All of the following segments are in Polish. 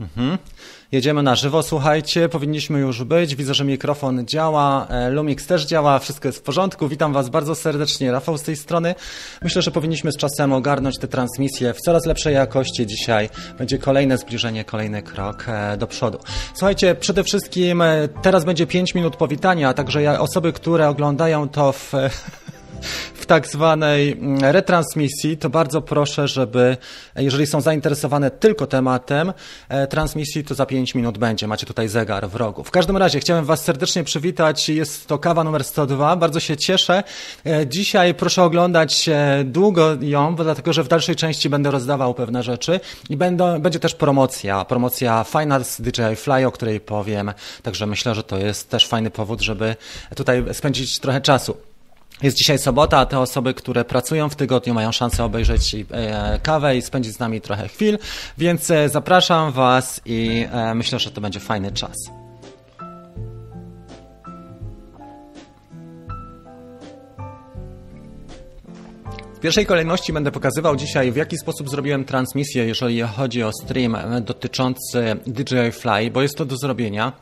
Mhm. Jedziemy na żywo, słuchajcie, powinniśmy już być. Widzę, że mikrofon działa, e, Lumix też działa, wszystko jest w porządku. Witam Was bardzo serdecznie, Rafał z tej strony. Myślę, że powinniśmy z czasem ogarnąć te transmisje w coraz lepszej jakości. Dzisiaj będzie kolejne zbliżenie, kolejny krok e, do przodu. Słuchajcie, przede wszystkim e, teraz będzie 5 minut powitania, także osoby, które oglądają to w w tak zwanej mm, retransmisji, to bardzo proszę, żeby, jeżeli są zainteresowane tylko tematem e, transmisji, to za 5 minut będzie. Macie tutaj zegar w rogu. W każdym razie chciałem Was serdecznie przywitać. Jest to kawa numer 102. Bardzo się cieszę. E, dzisiaj proszę oglądać długo ją, dlatego, że w dalszej części będę rozdawał pewne rzeczy i będą, będzie też promocja. Promocja Finals DJI Fly, o której powiem. Także myślę, że to jest też fajny powód, żeby tutaj spędzić trochę czasu. Jest dzisiaj sobota, a te osoby, które pracują w tygodniu, mają szansę obejrzeć e, kawę i spędzić z nami trochę chwil, więc e, zapraszam Was i e, myślę, że to będzie fajny czas. W pierwszej kolejności będę pokazywał dzisiaj, w jaki sposób zrobiłem transmisję, jeżeli chodzi o stream dotyczący DJI Fly, bo jest to do zrobienia.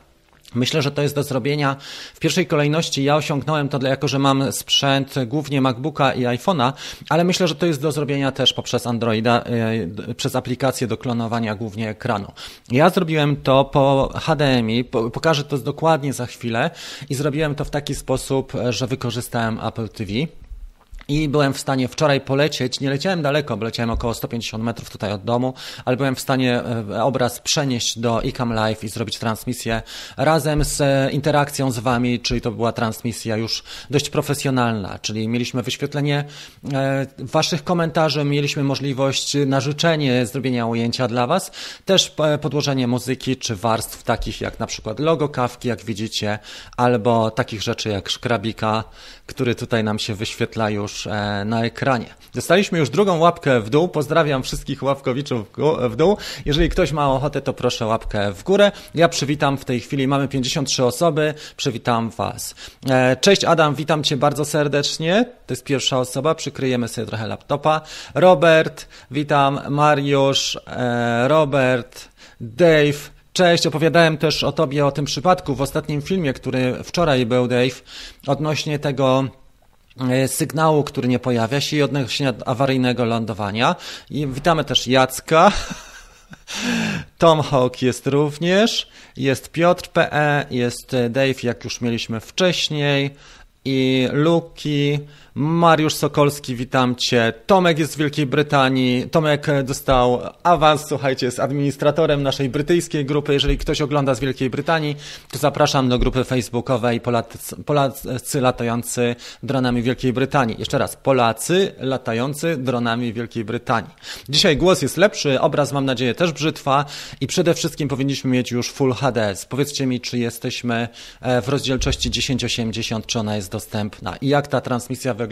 Myślę, że to jest do zrobienia. W pierwszej kolejności ja osiągnąłem to, jako że mam sprzęt głównie MacBooka i iPhone'a, ale myślę, że to jest do zrobienia też poprzez Androida, e, przez aplikację do klonowania głównie ekranu. Ja zrobiłem to po HDMI, pokażę to dokładnie za chwilę i zrobiłem to w taki sposób, że wykorzystałem Apple TV i byłem w stanie wczoraj polecieć. Nie leciałem daleko, bo leciałem około 150 metrów tutaj od domu, ale byłem w stanie e, obraz przenieść do iCam Live i zrobić transmisję razem z e, interakcją z Wami, czyli to była transmisja już dość profesjonalna, czyli mieliśmy wyświetlenie e, Waszych komentarzy, mieliśmy możliwość na życzenie zrobienia ujęcia dla Was, też podłożenie muzyki czy warstw takich jak na przykład logo kawki, jak widzicie, albo takich rzeczy jak szkrabika, który tutaj nam się wyświetla już e, na ekranie. Dostaliśmy już drugą łapkę w dół. Pozdrawiam wszystkich łapkowiczów w dół. Jeżeli ktoś ma ochotę, to proszę łapkę w górę. Ja przywitam w tej chwili, mamy 53 osoby, przywitam Was. E, cześć Adam, witam Cię bardzo serdecznie. To jest pierwsza osoba, przykryjemy sobie trochę laptopa. Robert, witam, Mariusz, e, Robert, Dave, Cześć, opowiadałem też o Tobie, o tym przypadku w ostatnim filmie, który wczoraj był, Dave, odnośnie tego sygnału, który nie pojawia się i odnośnie awaryjnego lądowania. I witamy też Jacka. Tom Hawk jest również, jest Piotr PE, jest Dave, jak już mieliśmy wcześniej, i Luki, Mariusz Sokolski, witam Cię. Tomek jest z Wielkiej Brytanii. Tomek dostał awans, słuchajcie, jest administratorem naszej brytyjskiej grupy. Jeżeli ktoś ogląda z Wielkiej Brytanii, to zapraszam do grupy facebookowej Polacy, Polacy latający dronami Wielkiej Brytanii. Jeszcze raz, Polacy latający dronami Wielkiej Brytanii. Dzisiaj głos jest lepszy, obraz mam nadzieję też brzytwa i przede wszystkim powinniśmy mieć już Full HD. Powiedzcie mi, czy jesteśmy e, w rozdzielczości 1080, czy ona jest dostępna i jak ta transmisja wygląda,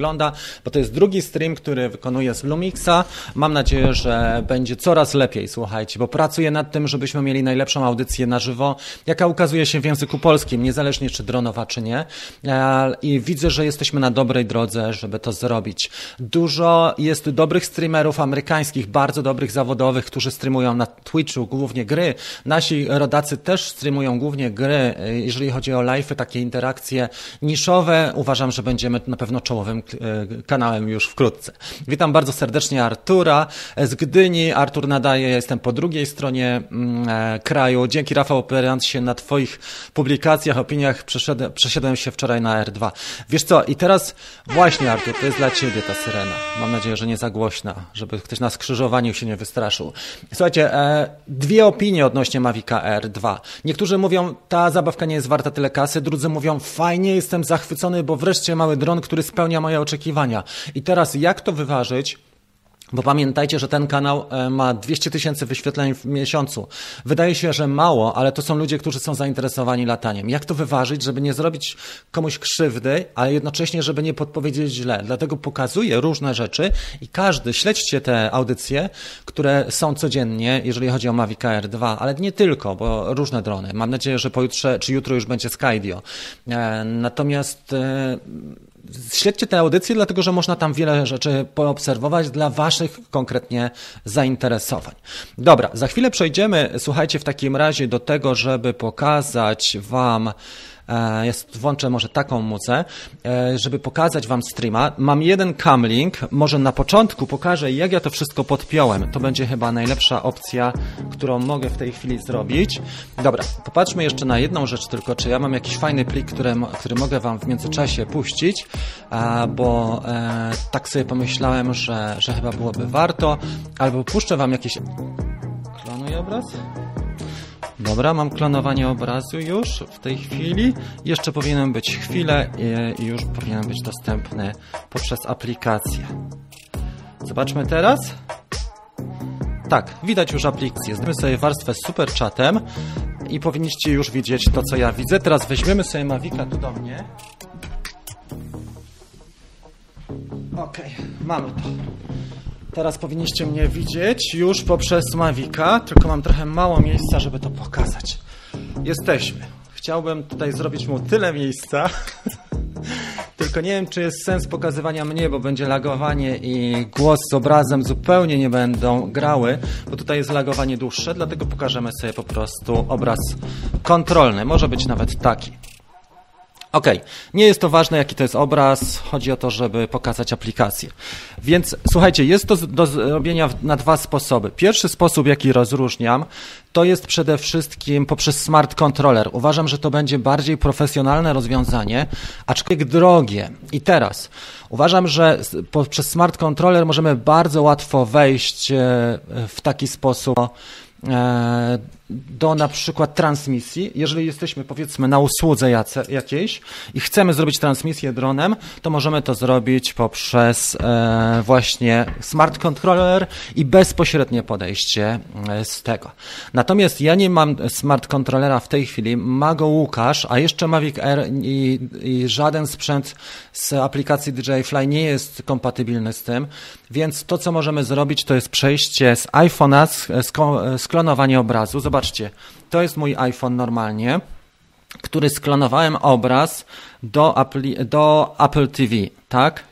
bo to jest drugi stream, który wykonuję z Lumixa. Mam nadzieję, że będzie coraz lepiej, słuchajcie, bo pracuję nad tym, żebyśmy mieli najlepszą audycję na żywo, jaka ukazuje się w języku polskim, niezależnie czy dronowa, czy nie. E, I widzę, że jesteśmy na dobrej drodze, żeby to zrobić. Dużo jest dobrych streamerów amerykańskich, bardzo dobrych zawodowych, którzy streamują na Twitchu głównie gry. Nasi rodacy też streamują głównie gry, e, jeżeli chodzi o live'y, takie interakcje niszowe. Uważam, że będziemy na pewno czołowym E, kanałem już wkrótce. Witam bardzo serdecznie Artura z Gdyni. Artur nadaje, ja jestem po drugiej stronie mm, e, kraju. Dzięki Rafał, opierając się na Twoich publikacjach, opiniach, przeszedłem się wczoraj na R2. Wiesz co, i teraz właśnie Artur, to jest dla Ciebie ta syrena. Mam nadzieję, że nie za głośna, żeby ktoś na skrzyżowaniu się nie wystraszył. Słuchajcie, e, dwie opinie odnośnie Mavica R2. Niektórzy mówią, ta zabawka nie jest warta tyle kasy, drudzy mówią, fajnie, jestem zachwycony, bo wreszcie mały dron, który spełnia moje oczekiwania. I teraz jak to wyważyć? Bo pamiętajcie, że ten kanał e, ma 200 tysięcy wyświetleń w miesiącu. Wydaje się, że mało, ale to są ludzie, którzy są zainteresowani lataniem. Jak to wyważyć, żeby nie zrobić komuś krzywdy, ale jednocześnie, żeby nie podpowiedzieć źle? Dlatego pokazuję różne rzeczy i każdy, śledźcie te audycje, które są codziennie, jeżeli chodzi o Mavic Air 2, ale nie tylko, bo różne drony. Mam nadzieję, że pojutrze czy jutro już będzie Skydio. E, natomiast e, śledźcie te audycje, dlatego że można tam wiele rzeczy poobserwować dla Waszych konkretnie zainteresowań. Dobra, za chwilę przejdziemy, słuchajcie, w takim razie do tego, żeby pokazać Wam E, jest, włączę może taką muzę, e, żeby pokazać Wam streama. Mam jeden camlink, może na początku pokażę, jak ja to wszystko podpiąłem. To będzie chyba najlepsza opcja, którą mogę w tej chwili zrobić. Dobra, popatrzmy jeszcze na jedną rzecz tylko, czy ja mam jakiś fajny plik, który, który mogę Wam w międzyczasie puścić, bo e, tak sobie pomyślałem, że, że chyba byłoby warto, albo puszczę Wam jakieś... Klonuję obraz? Dobra, mam klonowanie obrazu już w tej chwili. Jeszcze powinien być chwilę i już powinien być dostępny poprzez aplikację. Zobaczmy teraz. Tak, widać już aplikację. Zdamy sobie warstwę z super chatem i powinniście już widzieć to, co ja widzę. Teraz weźmiemy sobie Mavika tu do mnie. Ok, mamy to. Teraz powinniście mnie widzieć już poprzez Mavica, tylko mam trochę mało miejsca, żeby to pokazać. Jesteśmy. Chciałbym tutaj zrobić mu tyle miejsca, tylko nie wiem, czy jest sens pokazywania mnie, bo będzie lagowanie i głos z obrazem zupełnie nie będą grały, bo tutaj jest lagowanie dłuższe, dlatego pokażemy sobie po prostu obraz kontrolny. Może być nawet taki. Ok, nie jest to ważne, jaki to jest obraz, chodzi o to, żeby pokazać aplikację. Więc słuchajcie, jest to do zrobienia na dwa sposoby. Pierwszy sposób, jaki rozróżniam, to jest przede wszystkim poprzez smart controller. Uważam, że to będzie bardziej profesjonalne rozwiązanie, aczkolwiek drogie. I teraz uważam, że poprzez smart controller możemy bardzo łatwo wejść e, w taki sposób e, do na przykład transmisji. Jeżeli jesteśmy powiedzmy na usłudze jakiejś i chcemy zrobić transmisję dronem, to możemy to zrobić poprzez e, właśnie smart controller i bezpośrednie podejście e, z tego. Natomiast ja nie mam smart controllera w tej chwili, ma go Łukasz, a jeszcze Mavic Air i, i żaden sprzęt z aplikacji DJI Fly nie jest kompatybilny z tym, więc to co możemy zrobić to jest przejście z iPhone'a, sklonowanie obrazu. Zobaczcie, Zobaczcie, to jest mój iPhone normalnie, który sklonowałem obraz do, do Apple TV, tak?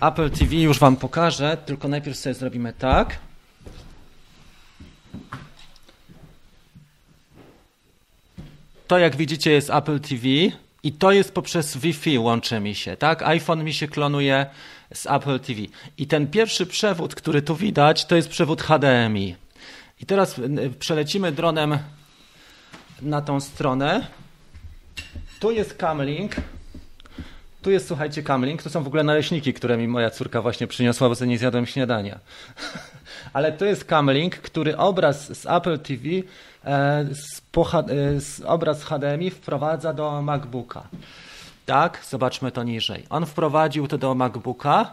Apple TV już Wam pokażę, tylko najpierw sobie zrobimy tak. To jak widzicie jest Apple TV i to jest poprzez Wi-Fi łączy mi się, tak? iPhone mi się klonuje z Apple TV. I ten pierwszy przewód, który tu widać, to jest przewód HDMI. I teraz przelecimy dronem na tą stronę. Tu jest Camlink. Tu jest, słuchajcie, Camlink. To są w ogóle naleśniki, które mi moja córka właśnie przyniosła, bo sobie nie zjadłem śniadania. Ale to jest Camlink, który obraz z Apple TV, e, z, e, z obraz HDMI wprowadza do MacBooka. Tak, zobaczmy to niżej. On wprowadził to do MacBooka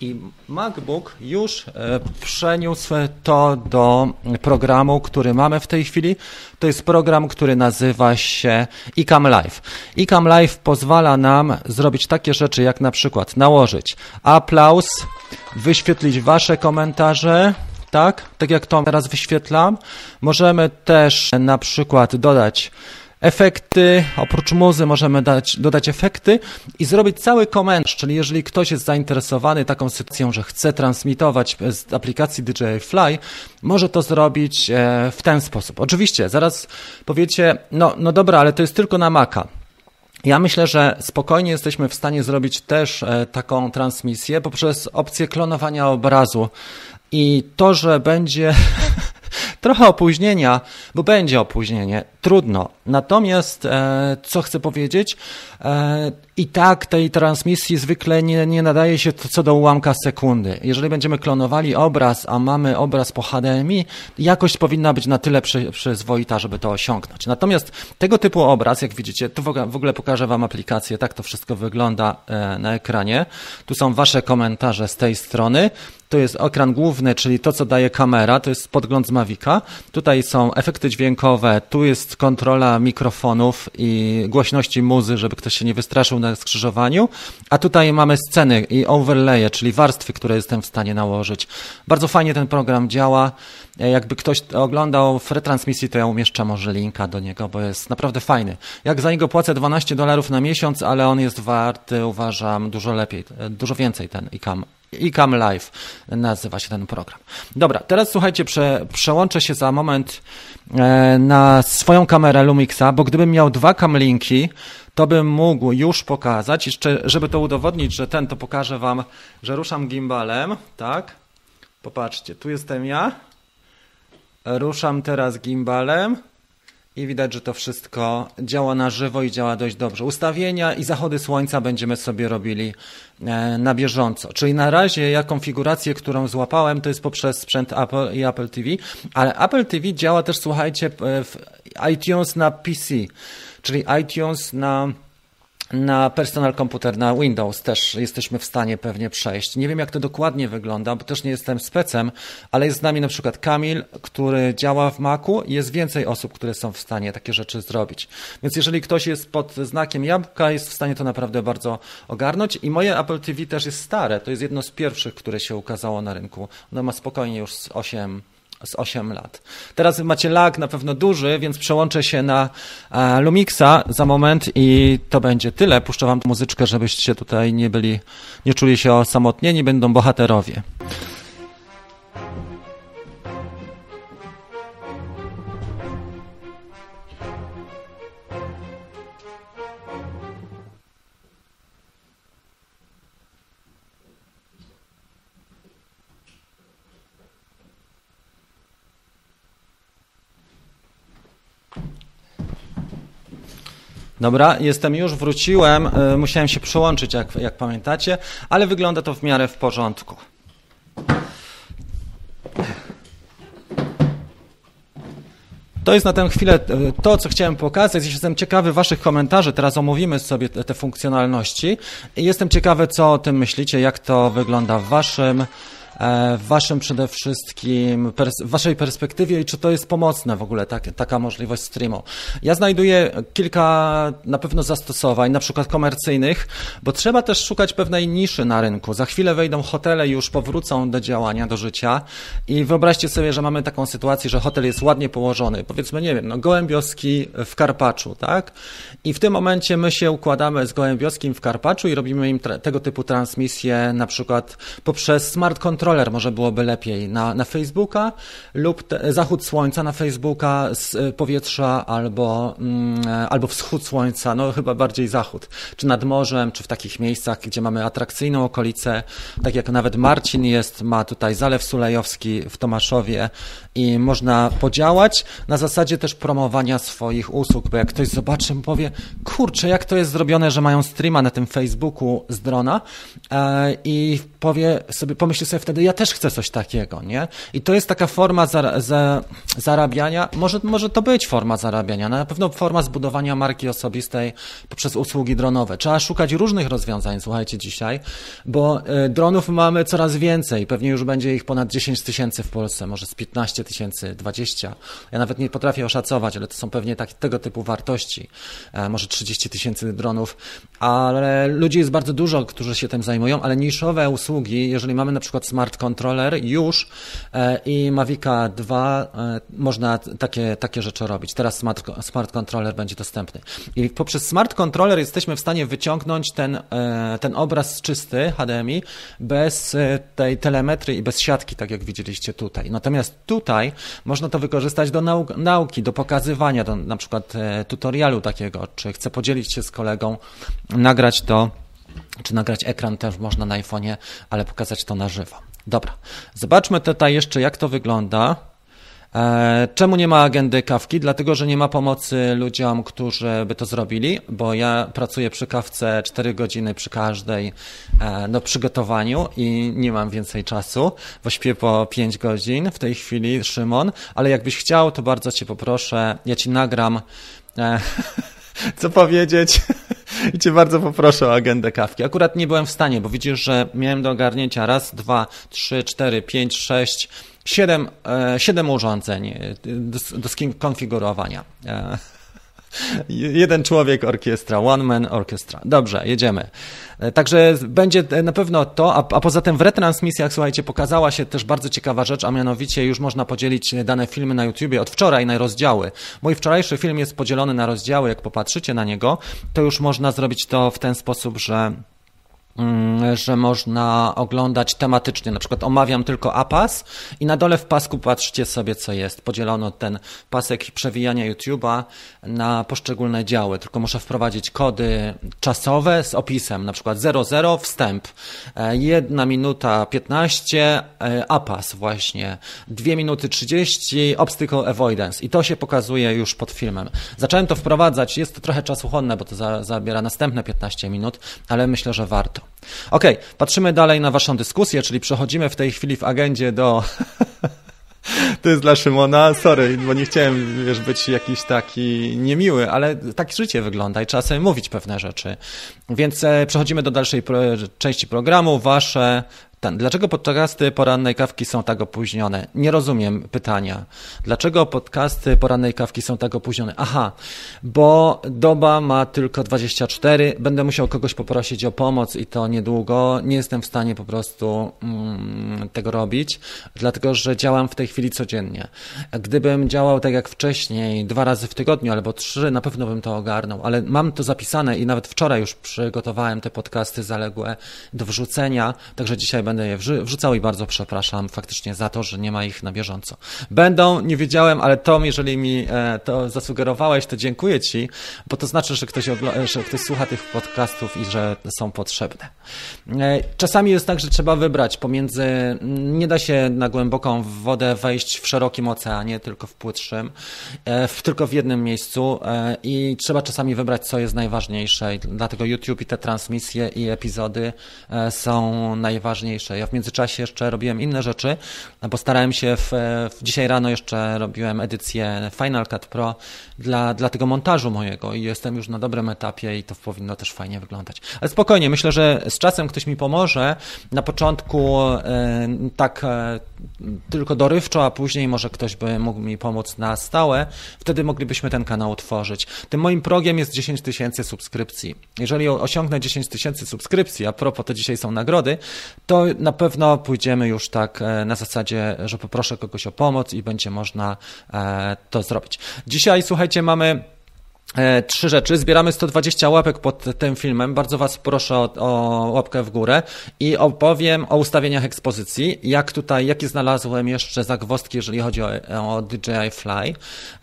i MacBook już e, przeniósł to do programu, który mamy w tej chwili. To jest program, który nazywa się iCam Live. iCam Live pozwala nam zrobić takie rzeczy, jak na przykład nałożyć aplauz, wyświetlić Wasze komentarze, tak? Tak jak to teraz wyświetlam. Możemy też na przykład dodać efekty, oprócz muzy możemy dać, dodać efekty i zrobić cały komentarz, czyli jeżeli ktoś jest zainteresowany taką sytuacją, że chce transmitować z aplikacji DJI Fly, może to zrobić e, w ten sposób. Oczywiście, zaraz powiecie, no, no dobra, ale to jest tylko na Maca. Ja myślę, że spokojnie jesteśmy w stanie zrobić też e, taką transmisję poprzez opcję klonowania obrazu. I to, że będzie Trochę opóźnienia, bo będzie opóźnienie, trudno. Natomiast, e, co chcę powiedzieć, e, i tak tej transmisji zwykle nie, nie nadaje się to co do ułamka sekundy. Jeżeli będziemy klonowali obraz, a mamy obraz po HDMI, jakość powinna być na tyle przy, przyzwoita, żeby to osiągnąć. Natomiast tego typu obraz, jak widzicie, tu w ogóle pokażę Wam aplikację, tak to wszystko wygląda e, na ekranie. Tu są Wasze komentarze z tej strony To jest ekran główny, czyli to, co daje kamera, to jest podgląd z Mavica. Tutaj są efekty dźwiękowe, tu jest kontrola mikrofonów i głośności muzy, żeby ktoś się nie wystraszył na skrzyżowaniu. A tutaj mamy sceny i overlaye, czyli warstwy, które jestem w stanie nałożyć. Bardzo fajnie ten program działa. Jakby ktoś oglądał w retransmisji, to ja umieszczę może linka do niego, bo jest naprawdę fajny. Jak za niego płacę 12 dolarów na miesiąc, ale on jest warty, uważam, dużo lepiej, dużo więcej ten ICAM. ICAM Live nazywa się ten program. Dobra, teraz słuchajcie, prze, przełączę się za moment e, na swoją kamerę Lumixa, bo gdybym miał dwa camlinki, to bym mógł już pokazać, jeszcze żeby to udowodnić, że ten, to pokażę wam, że ruszam gimbalem, tak? Popatrzcie, tu jestem ja, ruszam teraz gimbalem, i widać, że to wszystko działa na żywo i działa dość dobrze. Ustawienia i zachody słońca będziemy sobie robili e, na bieżąco. Czyli na razie ja konfigurację, którą złapałem, to jest poprzez sprzęt Apple i Apple TV, ale Apple TV działa też, słuchajcie, w iTunes na PC, czyli iTunes na na personal komputer, na Windows też jesteśmy w stanie pewnie przejść. Nie wiem, jak to dokładnie wygląda, bo też nie jestem specem, ale jest z nami na przykład Kamil, który działa w Macu i jest więcej osób, które są w stanie takie rzeczy zrobić. Więc jeżeli ktoś jest pod znakiem jabłka, jest w stanie to naprawdę bardzo ogarnąć. I moje Apple TV też jest stare. To jest jedno z pierwszych, które się ukazało na rynku. Ono ma spokojnie już 8 z 8 lat. Teraz macie lag na pewno duży, więc przełączę się na e, Lumixa za moment i to będzie tyle. Puszczę wam muzyczkę, żebyście tutaj nie byli, nie czuli się osamotnieni, będą bohaterowie. Dobra, jestem już, wróciłem, e, musiałem się przyłączyć, jak, jak pamiętacie, ale wygląda to w miarę w porządku. To jest na tę chwilę e, to, co chciałem pokazać. Jestem ciekawy Waszych komentarzy. Teraz omówimy sobie te, te funkcjonalności. Jestem ciekawy, co o tym myślicie, jak to wygląda w Waszym w waszym przede wszystkim, w waszej perspektywie i czy to jest pomocne w ogóle tak, taka możliwość streamu. Ja znajduję kilka na pewno zastosowań, na przykład komercyjnych, bo trzeba też szukać pewnej niszy na rynku. Za chwilę wejdą hotele i już powrócą do działania, do życia i wyobraźcie sobie, że mamy taką sytuację, że hotel jest ładnie położony, powiedzmy, nie wiem, no Gołębioski w Karpaczu, tak? I w tym momencie my się układamy z Gołębioskim w Karpaczu i robimy im tego typu transmisje na przykład poprzez smart control kontroler może byłoby lepiej na, na Facebooka lub te, zachód słońca na Facebooka z y, powietrza albo, mm, albo wschód słońca, no chyba bardziej zachód, czy nad morzem, czy w takich miejscach, gdzie mamy atrakcyjną okolicę, tak jak nawet Marcin jest, ma tutaj Zalew Sulejowski w Tomaszowie i można podziałać na zasadzie też promowania swoich usług, bo jak ktoś zobaczy, powie, kurczę, jak to jest zrobione, że mają streama na tym Facebooku z drona e, i powie sobie, pomyśli sobie wtedy, ja też chcę coś takiego, nie? I to jest taka forma za, za, zarabiania, może, może to być forma zarabiania, na pewno forma zbudowania marki osobistej poprzez usługi dronowe. Trzeba szukać różnych rozwiązań, słuchajcie, dzisiaj, bo y, dronów mamy coraz więcej, pewnie już będzie ich ponad 10 tysięcy w Polsce, może z 15 tysięcy, 20. Ja nawet nie potrafię oszacować, ale to są pewnie tak, tego typu wartości, e, może 30 tysięcy dronów, ale ludzi jest bardzo dużo, którzy się tym zajmują, ale niszowe usługi, jeżeli mamy na przykład smart controller już e, i Mavica 2 e, można takie, takie rzeczy robić. Teraz smart, smart controller będzie dostępny. I poprzez smart controller jesteśmy w stanie wyciągnąć ten, e, ten obraz czysty HDMI bez tej telemetry i bez siatki, tak jak widzieliście tutaj. Natomiast tutaj można to wykorzystać do nau nauki, do pokazywania, do na przykład tutorialu takiego, czy chcę podzielić się z kolegą, nagrać to czy nagrać ekran też można na iPhone'ie, ale pokazać to na żywo. Dobra, zobaczmy tutaj jeszcze, jak to wygląda. E, czemu nie ma agendy kawki? Dlatego, że nie ma pomocy ludziom, którzy by to zrobili, bo ja pracuję przy kawce 4 godziny przy każdej e, no, przygotowaniu i nie mam więcej czasu, śpię po 5 godzin w tej chwili, Szymon, ale jakbyś chciał, to bardzo Cię poproszę, ja Ci nagram. E, co powiedzieć? I cię bardzo poproszę o agendę kawki. Akurat nie byłem w stanie, bo widzisz, że miałem do ogarnięcia raz, dwa, trzy, cztery, pięć, sześć, siedem, e, siedem urządzeń e, do, do skonfigurowania. E, jeden człowiek, orkiestra, one man orchestra. Dobrze, jedziemy. E, także będzie na pewno to, a, a, poza tym w retransmisjach, słuchajcie, pokazała się też bardzo ciekawa rzecz, a mianowicie już można podzielić dane filmy na YouTubie od wczoraj na rozdziały. Mój wczorajszy film jest podzielony na rozdziały, jak popatrzycie na niego, to już można zrobić to w ten sposób, że że można oglądać tematycznie. Na przykład omawiam tylko APAS i na dole w pasku patrzcie sobie, co jest. Podzielono ten pasek przewijania YouTube'a na poszczególne działy. Tylko muszę wprowadzić kody czasowe z opisem, na przykład 00 wstęp, 1 e, minuta 15 e, APAS właśnie, 2 minuty 30 obstacle avoidance i to się pokazuje już pod filmem. Zacząłem to wprowadzać, jest to trochę czasochłonne, bo to za, zabiera następne 15 minut, ale myślę, że warto. Ok, patrzymy dalej na Waszą dyskusję, czyli przechodzimy w tej chwili w agendzie do. To jest dla Szymona, sorry, bo nie chciałem wiesz, być jakiś taki niemiły, ale tak życie wygląda i trzeba sobie mówić pewne rzeczy. Więc e, przechodzimy do dalszej części programu. Wasze ten, dlaczego podcasty porannej kawki są tak opóźnione? Nie rozumiem pytania. Dlaczego podcasty porannej kawki są tak opóźnione? Aha, bo doba ma tylko 24. Będę musiał kogoś poprosić o pomoc i to niedługo. Nie jestem w stanie po prostu mm, tego robić, dlatego że działam w tej chwili codziennie. Gdybym działał tak jak wcześniej, dwa razy w tygodniu albo trzy, na pewno bym to ogarnął, ale mam to zapisane i nawet wczoraj już przygotowałem te podcasty zaległe do wrzucenia, także dzisiaj będę je wrzucał i bardzo przepraszam faktycznie za to, że nie ma ich na bieżąco. Będą, nie wiedziałem, ale Tom, jeżeli mi e, to zasugerowałeś, to dziękuję Ci, bo to znaczy, że ktoś, że ktoś słucha tych podcastów i że są potrzebne. E, czasami jest tak, że trzeba wybrać pomiędzy, nie da się na głęboką wodę wejść w szerokim oceanie, tylko w płytszym, e, tylko w jednym miejscu i trzeba czasami wybrać, co jest najważniejsze. Dlatego YouTube i te transmisje i epizody są najważniejsze ja w międzyczasie jeszcze robiłem inne rzeczy, bo starałem się, w, w dzisiaj rano jeszcze robiłem edycję Final Cut Pro dla, dla tego montażu mojego i jestem już na dobrym etapie i to powinno też fajnie wyglądać. Ale spokojnie, myślę, że z czasem ktoś mi pomoże. Na początku e, tak e, tylko dorywczo, a później może ktoś by mógł mi pomóc na stałe. Wtedy moglibyśmy ten kanał otworzyć. Tym moim progiem jest 10 tysięcy subskrypcji. Jeżeli osiągnę 10 tysięcy subskrypcji, a propos to dzisiaj są nagrody, to na pewno pójdziemy już tak e, na zasadzie, że poproszę kogoś o pomoc i będzie można e, to zrobić. Dzisiaj, słuchajcie, mamy trzy rzeczy. Zbieramy 120 łapek pod tym filmem. Bardzo Was proszę o, o, łapkę w górę i opowiem o ustawieniach ekspozycji. Jak tutaj, jakie znalazłem jeszcze zagwozdki, jeżeli chodzi o, o DJI Fly.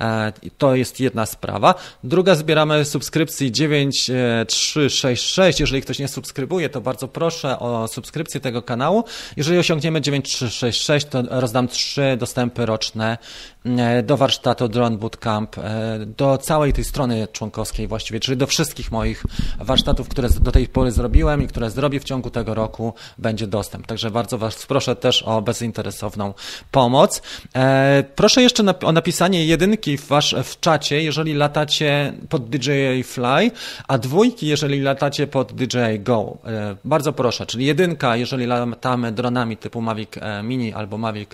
E, to jest jedna sprawa. Druga, zbieramy subskrypcji 9366. Jeżeli ktoś nie subskrybuje, to bardzo proszę o subskrypcję tego kanału. Jeżeli osiągniemy 9366, to rozdam trzy dostępy roczne e, do warsztatu Drone Bootcamp, do całej tej strony członkowskiej właściwie, czyli do wszystkich moich warsztatów, które do tej pory zrobiłem i które zrobię w ciągu tego roku, będzie dostęp. Także bardzo Was proszę też o bezinteresowną pomoc. E, proszę jeszcze o napisanie jedynki w, wasz, w czacie, jeżeli latacie pod DJI Fly, a dwójki, jeżeli latacie pod DJI Go. E, bardzo proszę, czyli jedynka, jeżeli latamy dronami typu Mavic e, Mini albo Mavic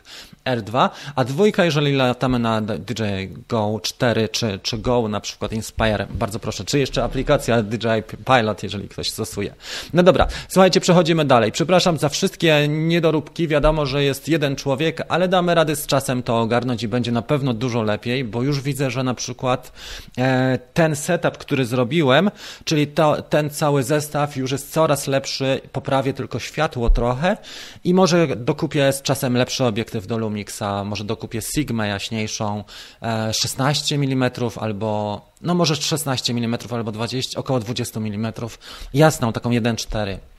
R2, a dwójka, jeżeli latamy na DJI Go 4 czy, czy Go na przykład Inspire. Bardzo proszę. Czy jeszcze aplikacja DJI Pilot, jeżeli ktoś stosuje. No dobra, słuchajcie, przechodzimy dalej. Przepraszam za wszystkie niedoróbki. Wiadomo, że jest jeden człowiek, ale damy rady z czasem to ogarnąć i będzie na pewno dużo lepiej, bo już widzę, że na przykład e, ten setup, który zrobiłem, czyli to, ten cały zestaw już jest coraz lepszy, poprawię tylko światło trochę i może dokupię z czasem lepszy obiektyw do Lumixa, może dokupię Sigmę jaśniejszą, e, 16 mm albo no może 16 mm albo 20, około 20 mm, jasną, taką 1.4.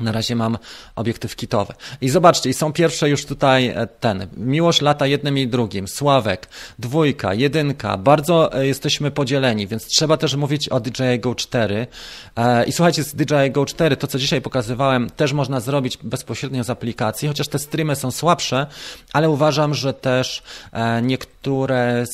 Na razie mam obiektyw kitowy. I zobaczcie, i są pierwsze już tutaj e, ten. Miłość lata jednym i drugim. Sławek, dwójka, jedynka. Bardzo e, jesteśmy podzieleni, więc trzeba też mówić o DJI Go 4. E, I słuchajcie, z DJI Go 4, to co dzisiaj pokazywałem, też można zrobić bezpośrednio z aplikacji, chociaż te streamy są słabsze, ale uważam, że też niektóre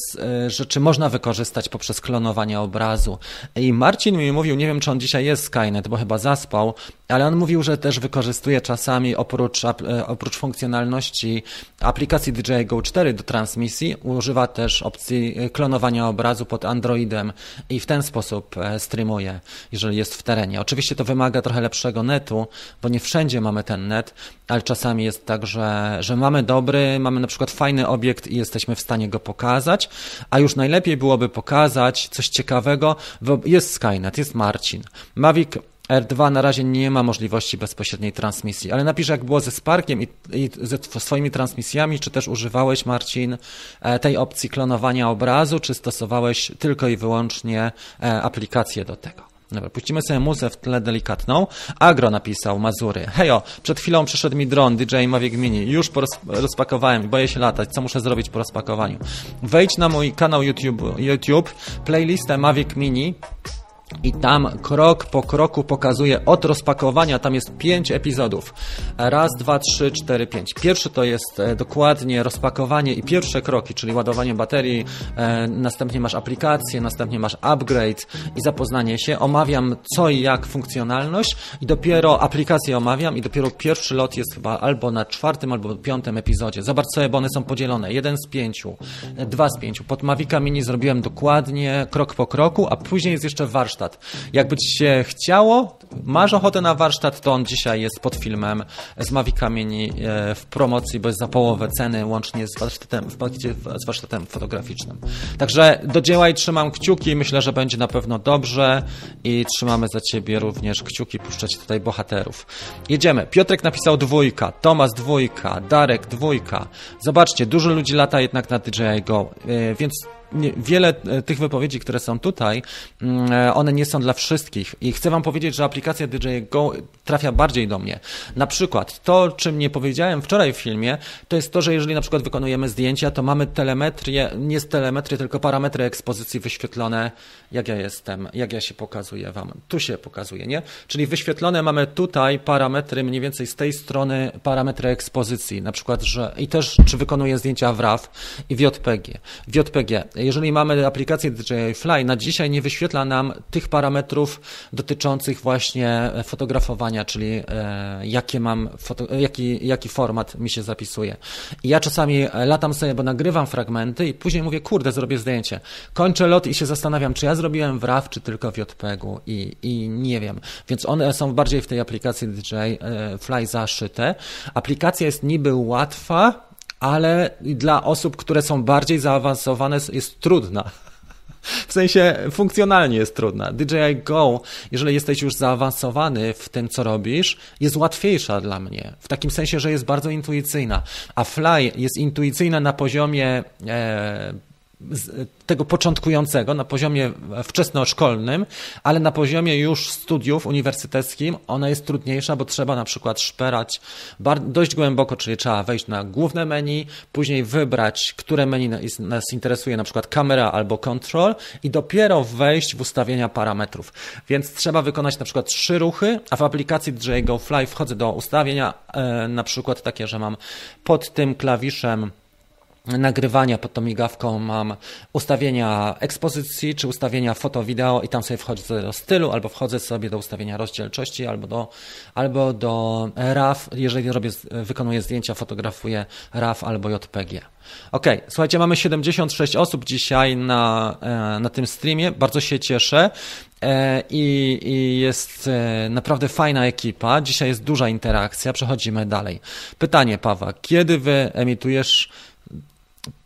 rzeczy można wykorzystać poprzez klonowanie obrazu. I Marcin mi mówił, nie wiem czy on dzisiaj jest Skynet, bo chyba zaspał, ale on mówił, że też wykorzystuje czasami oprócz, e, oprócz funkcjonalności aplikacji DJI Go 4 do transmisji, używa też opcji e, klonowania obrazu pod Androidem i w ten sposób e, streamuje, jeżeli jest w terenie. Oczywiście to wymaga trochę lepszego netu, bo nie wszędzie mamy ten net, ale czasami jest tak, że, że mamy dobry, mamy na przykład fajny obiekt i jesteśmy w stanie go pokazać, a już najlepiej byłoby pokazać coś ciekawego. Jest Skynet, jest Marcin. Mavic R2 na razie nie ma możliwości bezpośredniej transmisji, ale napisz jak było ze Sparkiem i, i ze swoimi transmisjami, czy też używałeś Marcin e, tej opcji klonowania obrazu, czy stosowałeś tylko i wyłącznie e, aplikację do tego. Dobra, puścimy sobie muzę w tle delikatną. Agro napisał Mazury. Hejo, przed chwilą przyszedł mi dron DJI Mavic Mini. Już rozpakowałem, boję się latać. Co muszę zrobić po rozpakowaniu? Wejdź na mój kanał YouTube, YouTube playlistę Mavic Mini i tam krok po kroku pokazuje od rozpakowania, tam jest pięć epizodów. Raz, dwa, trzy, cztery, pięć. Pierwszy to jest e, dokładnie rozpakowanie i pierwsze kroki, czyli ładowanie baterii, e, następnie masz aplikację, następnie masz upgrade i zapoznanie się. Omawiam co i jak funkcjonalność i dopiero aplikację omawiam i dopiero pierwszy lot jest chyba albo na czwartym, albo piątym epizodzie. Zobacz sobie, bo one są podzielone. Jeden z pięciu, e, dwa z pięciu. Pod Mavica Mini zrobiłem dokładnie krok po kroku, a później jest jeszcze warsztat warsztat. Jakby ci się chciało, masz ochotę na warsztat, to on dzisiaj jest pod filmem z Mavica Mini e, w promocji, bo jest za połowę ceny, łącznie z warsztatem, z warsztatem fotograficznym. Także do dzieła i trzymam kciuki, myślę, że będzie na pewno dobrze i trzymamy za ciebie również kciuki, puszczać tutaj bohaterów. Jedziemy. Piotrek napisał dwójka, Tomasz dwójka, Darek dwójka. Zobaczcie, dużo ludzi lata jednak na DJI Go, e, więc wiele e, tych wypowiedzi, które są tutaj, mm, e, one nie są dla wszystkich. I chcę Wam powiedzieć, że aplikacja DJ Go trafia bardziej do mnie. Na przykład to, czym nie powiedziałem wczoraj w filmie, to jest to, że jeżeli na przykład wykonujemy zdjęcia, to mamy telemetrię, nie z telemetrii, tylko parametry ekspozycji wyświetlone, jak ja jestem, jak ja się pokazuję Wam. Tu się pokazuje, nie? Czyli wyświetlone mamy tutaj parametry mniej więcej z tej strony parametry ekspozycji. Na przykład, że i też czy wykonuję zdjęcia w RAW i w JPG. W JPG jeżeli mamy aplikację DJI Fly, na dzisiaj nie wyświetla nam tych parametrów dotyczących właśnie fotografowania, czyli e, jakie mam foto, jaki, jaki format mi się zapisuje. I ja czasami latam sobie, bo nagrywam fragmenty i później mówię, kurde, zrobię zdjęcie. Kończę lot i się zastanawiam, czy ja zrobiłem w RAW, czy tylko w JPEG-u i, i nie wiem. Więc one są bardziej w tej aplikacji DJI e, Fly zaszyte. Aplikacja jest niby łatwa, ale dla osób, które są bardziej zaawansowane, jest trudna. W sensie funkcjonalnie jest trudna. DJI Go, jeżeli jesteś już zaawansowany w tym, co robisz, jest łatwiejsza dla mnie. W takim sensie, że jest bardzo intuicyjna. A Fly jest intuicyjna na poziomie e, tego początkującego na poziomie wczesnoszkolnym, ale na poziomie już studiów uniwersyteckim ona jest trudniejsza, bo trzeba na przykład szperać dość głęboko, czyli trzeba wejść na główne menu, później wybrać, które menu nas interesuje, na przykład kamera albo control i dopiero wejść w ustawienia parametrów. Więc trzeba wykonać na przykład trzy ruchy, a w aplikacji DJI Go Fly wchodzę do ustawienia, e, na przykład takie, że mam pod tym klawiszem nagrywania pod tą migawką mam ustawienia ekspozycji, czy ustawienia foto-wideo i tam sobie wchodzę do stylu, albo wchodzę sobie do ustawienia rozdzielczości, albo do, albo do RAW, jeżeli robię, wykonuję zdjęcia, fotografuję RAW albo JPG. Ok, słuchajcie, mamy 76 osób dzisiaj na, e, na tym streamie, bardzo się cieszę. E, I, I, jest e, naprawdę fajna ekipa. Dzisiaj jest duża interakcja. Przechodzimy dalej. Pytanie, Paweł. Kiedy wy emitujesz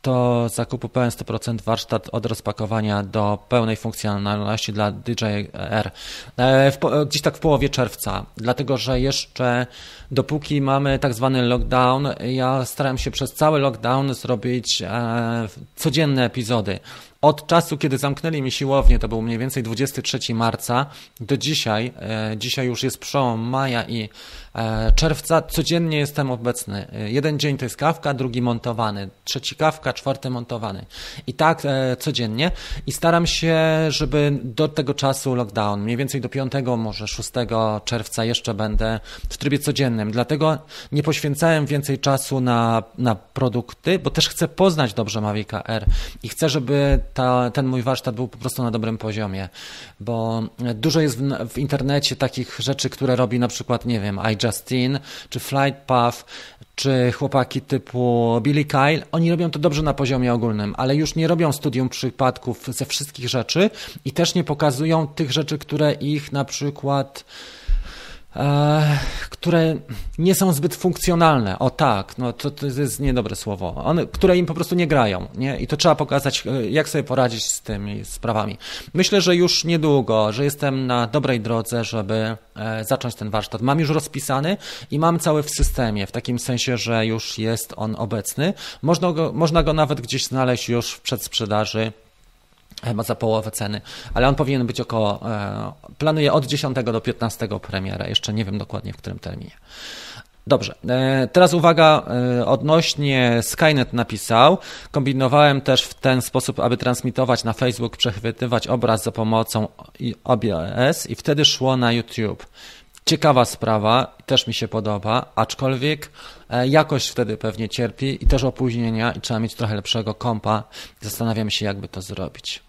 to zakupu pełen 100% warsztat od rozpakowania do pełnej funkcjonalności dla DJR. E, w, gdzieś tak w połowie czerwca, dlatego że jeszcze dopóki mamy tak zwany lockdown, ja starałem się przez cały lockdown zrobić e, codzienne epizody. Od czasu, kiedy zamknęli mi siłownię, to był mniej więcej 23 marca, do dzisiaj, e, dzisiaj już jest przełom maja i e, czerwca, codziennie jestem obecny. E, jeden dzień to jest kawka, drugi montowany, trzeci kawka, czwarty montowany. I tak codziennie. I staram się, żeby do tego czasu lockdown, mniej więcej do 5, może 6 czerwca jeszcze będę w trybie codziennym. Dlatego nie poświęcałem więcej czasu na, na produkty, bo też chcę poznać dobrze Mavic R i chcę, żeby ta, ten mój warsztat był po prostu na dobrym poziomie, bo dużo jest w, w internecie takich rzeczy, które robi na przykład, nie wiem, iJustine czy Flightpath, czy chłopaki typu Billy Kyle, oni robią to dobrze na poziomie ogólnym, ale już nie robią studium przypadków ze wszystkich rzeczy i też nie pokazują tych rzeczy, które ich na przykład które nie są zbyt funkcjonalne. O tak, no to, to jest niedobre słowo. One, które im po prostu nie grają. Nie? I to trzeba pokazać, e, jak sobie poradzić z tymi sprawami. Myślę, że już niedługo, że jestem na dobrej drodze, żeby e, zacząć ten warsztat. Mam już rozpisany i mam cały w systemie, w takim sensie, że już jest on obecny. Można go, można go nawet gdzieś znaleźć już w przedsprzedaży chyba za połowę ceny, ale on powinien być około, e, planuję od 10 do 15 premiera, jeszcze nie wiem dokładnie w którym terminie. Dobrze, e, teraz uwaga e, odnośnie Skynet napisał. Kombinowałem też w ten sposób, aby transmitować na Facebook, przechwytywać obraz za pomocą OBS i wtedy szło na YouTube. Ciekawa sprawa, też mi się podoba, aczkolwiek jakość wtedy pewnie cierpi i też opóźnienia i trzeba mieć trochę lepszego kompa. Zastanawiam się, jakby to zrobić.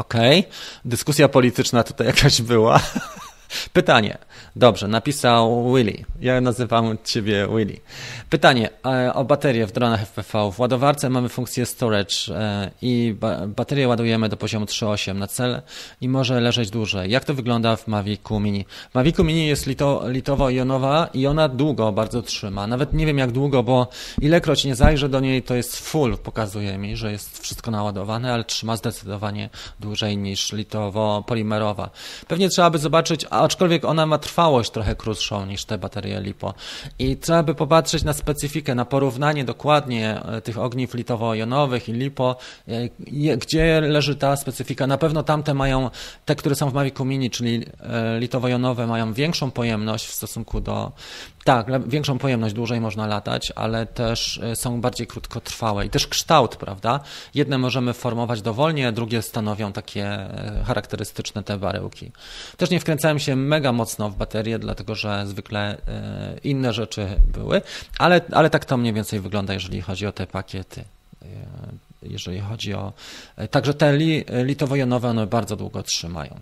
Okej, okay. dyskusja polityczna tutaj jakaś była. Pytanie. Dobrze, napisał Willy. Ja nazywam ciebie Willy. Pytanie e, o baterię w dronach FPV. W ładowarce mamy funkcję storage e, i baterię ładujemy do poziomu 3.8 na cel i może leżeć dłużej. Jak to wygląda w Mavicu Mini? W Mavicu Mini jest lito, litowo-jonowa i ona długo bardzo trzyma. Nawet nie wiem jak długo, bo ilekroć nie zajrzę do niej, to jest full, pokazuje mi, że jest wszystko naładowane, ale trzyma zdecydowanie dłużej niż litowo-polimerowa. Pewnie trzeba by zobaczyć, aczkolwiek ona ma trwałość trochę krótszą niż te baterie LiPo. I trzeba by popatrzeć na specyfikę, na porównanie dokładnie e, tych ogniw litowo-jonowych i LiPo, e, gdzie leży ta specyfika. Na pewno tamte mają, te, które są w Mavicu Mini, czyli e, litowo-jonowe, mają większą pojemność w stosunku do tak, większą pojemność, dłużej można latać, ale też są bardziej krótkotrwałe i też kształt, prawda? Jedne możemy formować dowolnie, drugie stanowią takie charakterystyczne te baryłki. Też nie wkręcałem się mega mocno w baterię, dlatego że zwykle e, inne rzeczy były, ale, ale tak to mniej więcej wygląda, jeżeli chodzi o te pakiety e, jeżeli chodzi o. E, także te li, litowo-jonowe one bardzo długo trzymają.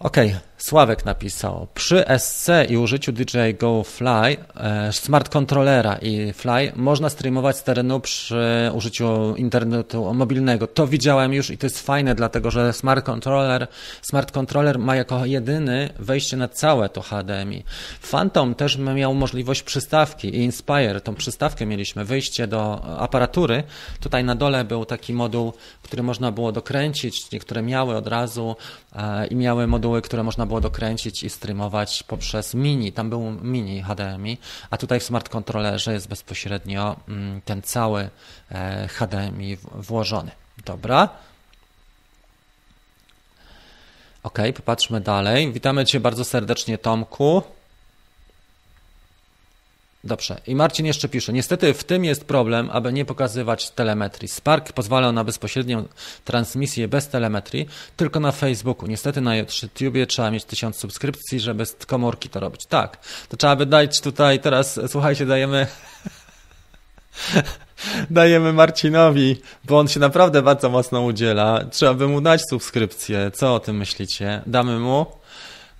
Okej, okay. Sławek napisał. Przy SC i użyciu DJI Go Fly, e, smart controllera i Fly można streamować z terenu przy użyciu internetu mobilnego. To widziałem już i to jest fajne, dlatego że smart controller, smart controller ma jako jedyny wejście na całe to HDMI. Phantom też miał możliwość przystawki i Inspire, tą przystawkę mieliśmy, wyjście do aparatury. Tutaj na dole był taki moduł, który można było dokręcić, niektóre miały od razu e, i miały moduły, które można było dokręcić i streamować poprzez mini, tam był mini HDMI, a tutaj w smart controllerze jest bezpośrednio mm, ten cały e, HDMI włożony. Dobra. Ok, popatrzmy dalej. Witamy Cię bardzo serdecznie, Tomku. Dobrze. I Marcin jeszcze pisze. Niestety w tym jest problem, aby nie pokazywać telemetrii. Spark pozwala na bezpośrednią transmisję bez telemetrii, tylko na Facebooku. Niestety na YouTubie trzeba mieć tysiąc subskrypcji, żeby z komórki to robić. Tak. To trzeba by dać tutaj teraz, słuchajcie, dajemy dajemy Marcinowi, bo on się naprawdę bardzo mocno udziela. Trzeba by mu dać subskrypcję. Co o tym myślicie? Damy mu?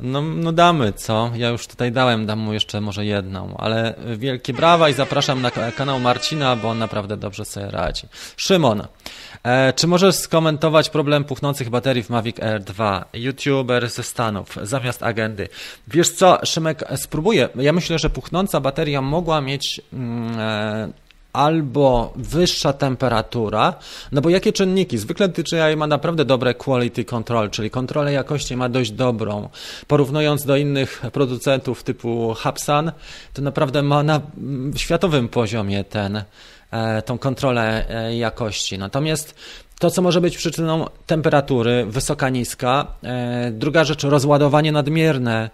No, no damy, co? Ja już tutaj dałem, dam mu jeszcze może jedną, ale wielkie brawa i zapraszam na kanał Marcina, bo on naprawdę dobrze sobie radzi. Szymon, e, czy możesz skomentować problem puchnących baterii w Mavic Air 2? YouTuber ze Stanów, zamiast agendy. Wiesz co, Szymek, spróbuję. Ja myślę, że puchnąca bateria mogła mieć... Mm, e, albo wyższa temperatura, no bo jakie czynniki? Zwykle DJI ma naprawdę dobre quality control, czyli kontrolę jakości ma dość dobrą. Porównując do innych producentów typu Hapsan, to naprawdę ma na światowym poziomie ten, e, tą kontrolę e, jakości. Natomiast to, co może być przyczyną temperatury, wysoka, niska. E, druga rzecz, rozładowanie nadmierne,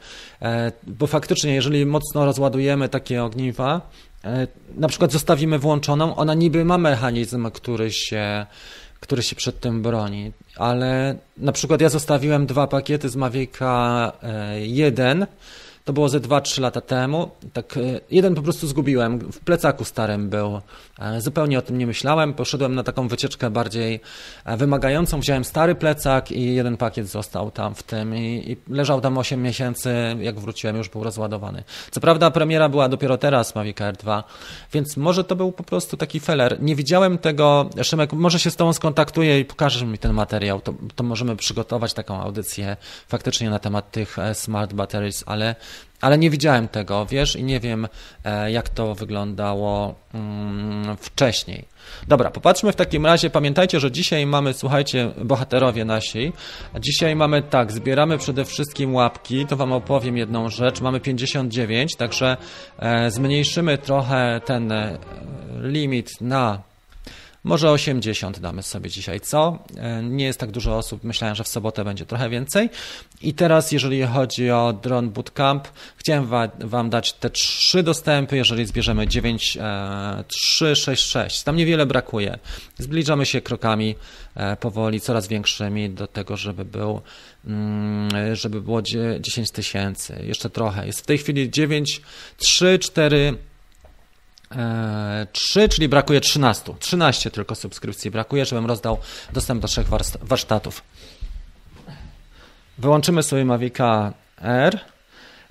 bo faktycznie, jeżeli mocno rozładujemy takie ogniwa, na przykład zostawimy włączoną, ona niby ma mechanizm, który się, który się przed tym broni, ale na przykład ja zostawiłem dwa pakiety z Mavica 1 e, to było ze 2-3 lata temu. Tak, e, jeden po prostu zgubiłem, w plecaku starym był. E, zupełnie o tym nie myślałem. Poszedłem na taką wycieczkę bardziej e, wymagającą. Wziąłem stary plecak i jeden pakiet został tam w tym i, i leżał tam 8 miesięcy. Jak wróciłem, już był rozładowany. Co prawda, premiera była dopiero teraz Mavic Air 2, więc może to był po prostu taki feller. Nie widziałem tego. Szymek, może się z Tobą skontaktuję i pokażesz mi ten materiał. To, to możemy przygotować taką audycję faktycznie na temat tych smart batteries, ale ale nie widziałem tego, wiesz, i nie wiem, e, jak to wyglądało mm, wcześniej. Dobra, popatrzmy w takim razie. Pamiętajcie, że dzisiaj mamy, słuchajcie, bohaterowie nasi. Dzisiaj mamy tak, zbieramy przede wszystkim łapki. To Wam opowiem jedną rzecz. Mamy 59, także e, zmniejszymy trochę ten e, limit na może 80 damy sobie dzisiaj, co? E, nie jest tak dużo osób, myślałem, że w sobotę będzie trochę więcej. I teraz, jeżeli chodzi o Drone Bootcamp, chciałem Wam dać te trzy dostępy, jeżeli zbierzemy 9, 3, 6, 6. Tam niewiele brakuje. Zbliżamy się krokami e, powoli, coraz większymi do tego, żeby był mm, żeby było 10 tysięcy, jeszcze trochę. Jest w tej chwili 9, 3, 4, 3, czyli brakuje 13. 13 tylko subskrypcji brakuje, żebym rozdał dostęp do trzech warsztatów. Wyłączymy sobie Mavica R.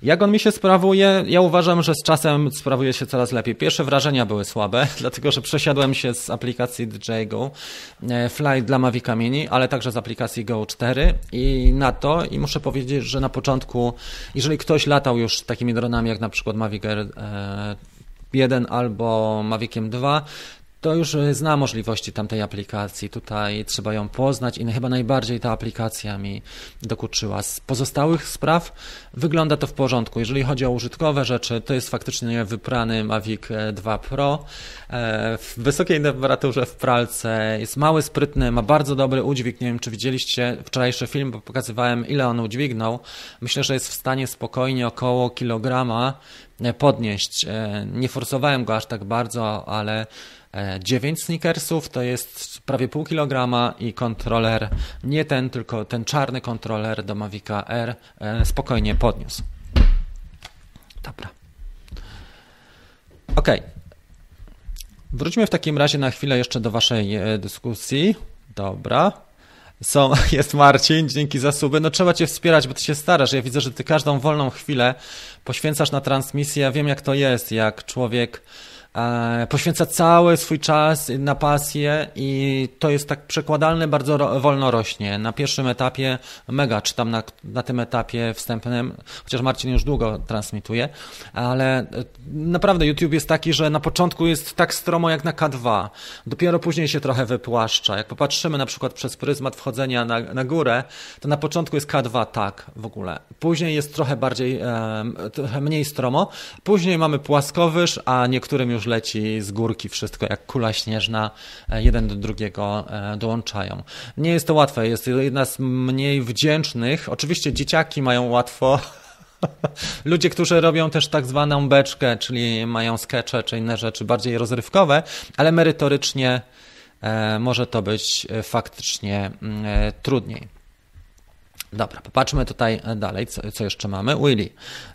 Jak on mi się sprawuje? Ja uważam, że z czasem sprawuje się coraz lepiej. Pierwsze wrażenia były słabe, dlatego że przesiadłem się z aplikacji DJI Go e, Fly dla Mavica Mini, ale także z aplikacji Go 4 i na to i muszę powiedzieć, że na początku, jeżeli ktoś latał już takimi dronami jak na przykład Mavic Air e, 1 albo Maviciem 2, to już zna możliwości tamtej aplikacji. Tutaj trzeba ją poznać i chyba najbardziej ta aplikacja mi dokuczyła. Z pozostałych spraw wygląda to w porządku. Jeżeli chodzi o użytkowe rzeczy, to jest faktycznie wyprany Mavic 2 Pro. E, w wysokiej temperaturze w pralce jest mały, sprytny, ma bardzo dobry udźwig. Nie wiem, czy widzieliście wczorajszy film, bo pokazywałem, ile on udźwignął. Myślę, że jest w stanie spokojnie około kilograma e, podnieść. E, nie forsowałem go aż tak bardzo, ale 9 sneakersów to jest prawie pół kilograma i kontroler, nie ten, tylko ten czarny kontroler do Mavica R spokojnie podniósł. Dobra. Ok. Wróćmy w takim razie na chwilę jeszcze do Waszej e, dyskusji. Dobra. Są, jest Marcin, dzięki za suby. No trzeba Cię wspierać, bo Ty się starasz. Ja widzę, że Ty każdą wolną chwilę poświęcasz na transmisję. Ja wiem, jak to jest, jak człowiek poświęca cały swój czas na pasję i to jest tak przekładalne, bardzo wolno rośnie. Na pierwszym etapie mega czytam na, na tym etapie wstępnym, chociaż Marcin już długo transmituje, ale e, naprawdę YouTube jest taki, że na początku jest tak stromo jak na K2, dopiero później się trochę wypłaszcza. Jak popatrzymy na przykład przez pryzmat wchodzenia na, na górę, to na początku jest K2 tak w ogóle. Później jest trochę bardziej, e, trochę mniej stromo, później mamy płaskowyż, a niektórym już leci z górki wszystko, jak kula śnieżna, e, jeden do drugiego e, dołączają. Nie jest to łatwe, jest jedna z mniej wdzięcznych. Oczywiście dzieciaki mają łatwo, Ludzie, którzy robią też tak zwaną beczkę, czyli mają skecze czy inne rzeczy bardziej rozrywkowe, ale merytorycznie e, może to być faktycznie mm, trudniej. Dobra, popatrzmy tutaj dalej, co, co jeszcze mamy. Willy,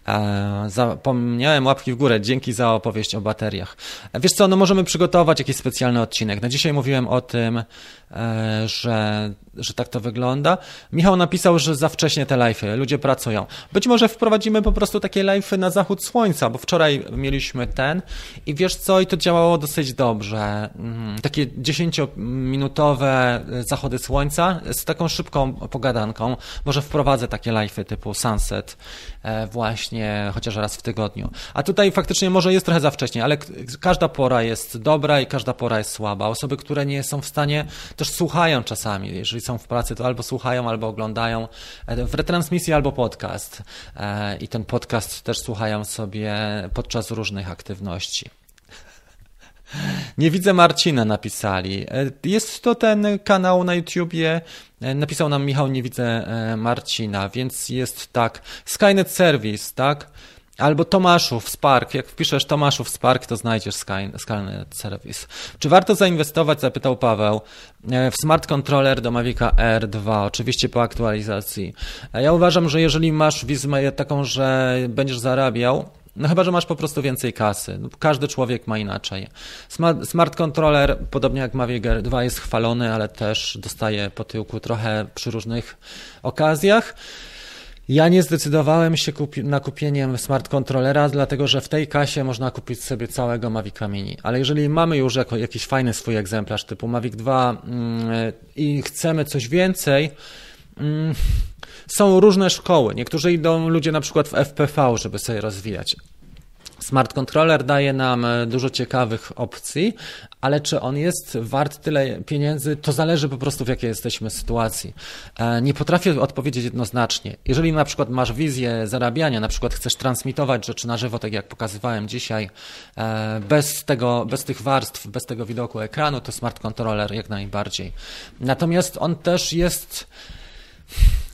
e, zapomniałem łapki w górę, dzięki za opowieść o bateriach. Wiesz co, no możemy przygotować jakiś specjalny odcinek. Na dzisiaj mówiłem o tym, e, że że tak to wygląda. Michał napisał, że za wcześnie te live'y, ludzie pracują. Być może wprowadzimy po prostu takie live'y na zachód słońca, bo wczoraj mieliśmy ten i wiesz co, i to działało dosyć dobrze. Mm, takie 10-minutowe zachody słońca z taką szybką pogadanką. Może wprowadzę takie live'y typu Sunset e, właśnie chociaż raz w tygodniu. A tutaj faktycznie może jest trochę za wcześnie, ale każda pora jest dobra i każda pora jest słaba. Osoby, które nie są w stanie, też słuchają czasami. Jeżeli są w pracy, to albo słuchają, albo oglądają e, w retransmisji, albo podcast. E, I ten podcast też słuchają sobie podczas różnych aktywności. Nie widzę Marcina, napisali. E, jest to ten kanał na YouTubie. E, napisał nam Michał, nie widzę e, Marcina, więc jest tak. Skynet Service, tak? Albo Tomaszów Spark. Jak wpiszesz Tomaszów Spark, to znajdziesz Skynet Service. Czy warto zainwestować, zapytał Paweł, w smart controller do Mavica R2, oczywiście po aktualizacji. Ja uważam, że jeżeli masz wizję taką, że będziesz zarabiał, no chyba, że masz po prostu więcej kasy. No, każdy człowiek ma inaczej. Smart, smart controller, podobnie jak Mavic Air 2, jest chwalony, ale też dostaje po tyłku trochę przy różnych okazjach. Ja nie zdecydowałem się kupi na kupienie smart controllera, dlatego że w tej kasie można kupić sobie całego Mavica Mini. Ale jeżeli mamy już jako, jakiś fajny swój egzemplarz typu Mavic 2 mm, i chcemy coś więcej, mm, są różne szkoły. Niektórzy idą ludzie na przykład w FPV, żeby sobie rozwijać. Smart controller daje nam e, dużo ciekawych opcji, ale czy on jest wart tyle pieniędzy, to zależy po prostu w jakiej jesteśmy sytuacji. E, nie potrafię odpowiedzieć jednoznacznie. Jeżeli na przykład masz wizję zarabiania, na przykład chcesz transmitować rzeczy na żywo, tak jak pokazywałem dzisiaj, e, bez tego, bez tych warstw, bez tego widoku ekranu, to smart controller jak najbardziej. Natomiast on też jest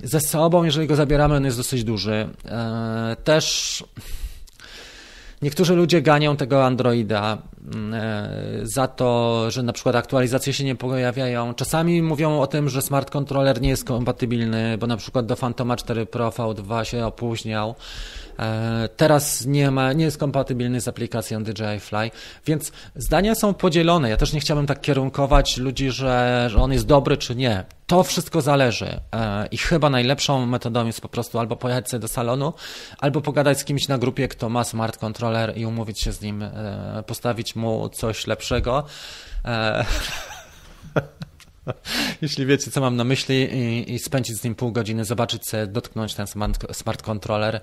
ze sobą, jeżeli go zabieramy, on jest dosyć duży. E, też niektórzy ludzie ganią tego Androida e, za to, że na przykład aktualizacje się nie pojawiają. Czasami mówią o tym, że smart controller nie jest kompatybilny, bo na przykład do Phantoma 4 Pro V2 się opóźniał. E, teraz nie, ma, nie jest kompatybilny z aplikacją DJI Fly, więc zdania są podzielone. Ja też nie chciałbym tak kierunkować ludzi, że, że on jest dobry czy nie. To wszystko zależy e, i chyba najlepszą metodą jest po prostu albo pojechać sobie do salonu, albo pogadać z kimś na grupie, kto ma smart controller i umówić się z nim, e, postawić mu coś lepszego. Jeśli wiecie, co mam na myśli i, i, spędzić z nim pół godziny, zobaczyć dotknąć ten smart, smart controller,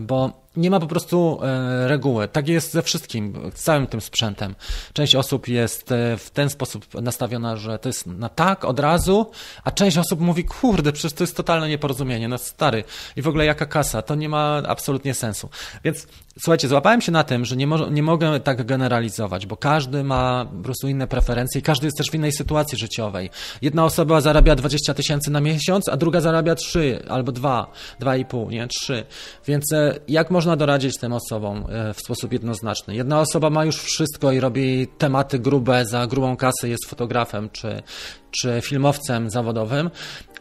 bo nie ma po prostu e, reguły. Tak jest ze wszystkim, z całym tym sprzętem. Część osób jest e, w ten sposób nastawiona, że to jest na tak od razu, a część osób mówi, kurde, przecież to jest totalne nieporozumienie, no stary, i w ogóle jaka kasa, to nie ma absolutnie sensu. Więc słuchajcie, złapałem się na tym, że nie, mo nie mogę tak generalizować, bo każdy ma po prostu inne preferencje i każdy jest też w innej sytuacji życiowej. Jedna osoba zarabia 20 tysięcy na miesiąc, a druga zarabia 3 albo 2, 2,5, nie, 3. Więc e, jak można można doradzić tym osobom e, w sposób jednoznaczny. Jedna osoba ma już wszystko i robi tematy grube za grubą kasę, jest fotografem czy, czy filmowcem zawodowym,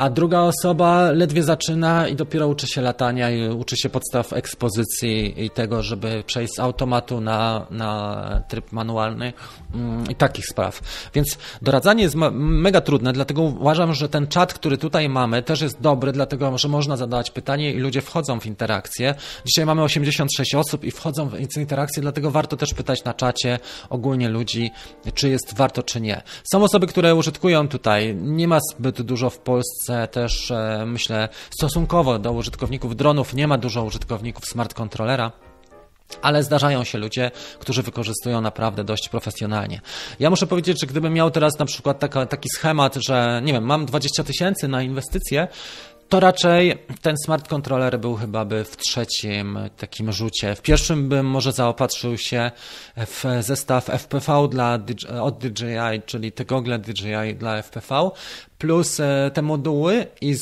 a druga osoba ledwie zaczyna i dopiero uczy się latania i uczy się podstaw ekspozycji i tego, żeby przejść z automatu na, na tryb manualny mm, i takich spraw. Więc doradzanie jest mega trudne, dlatego uważam, że ten czat, który tutaj mamy, też jest dobry, dlatego że można zadawać pytanie i ludzie wchodzą w interakcję. Dzisiaj mamy 86 osób i wchodzą w interakcję, dlatego warto też pytać na czacie ogólnie ludzi, czy jest warto, czy nie. Są osoby, które użytkują tutaj tutaj. Nie ma zbyt dużo w Polsce też, e, myślę, stosunkowo do użytkowników dronów, nie ma dużo użytkowników smart controllera. Ale zdarzają się ludzie, którzy wykorzystują naprawdę dość profesjonalnie. Ja muszę powiedzieć, że gdybym miał teraz na przykład taka, taki schemat, że nie wiem, mam 20 tysięcy na inwestycje, to raczej ten smart controller był chyba by w trzecim takim rzucie. W pierwszym bym może zaopatrzył się w zestaw FPV dla, od DJI, czyli te gogle DJI dla FPV plus e, te moduły i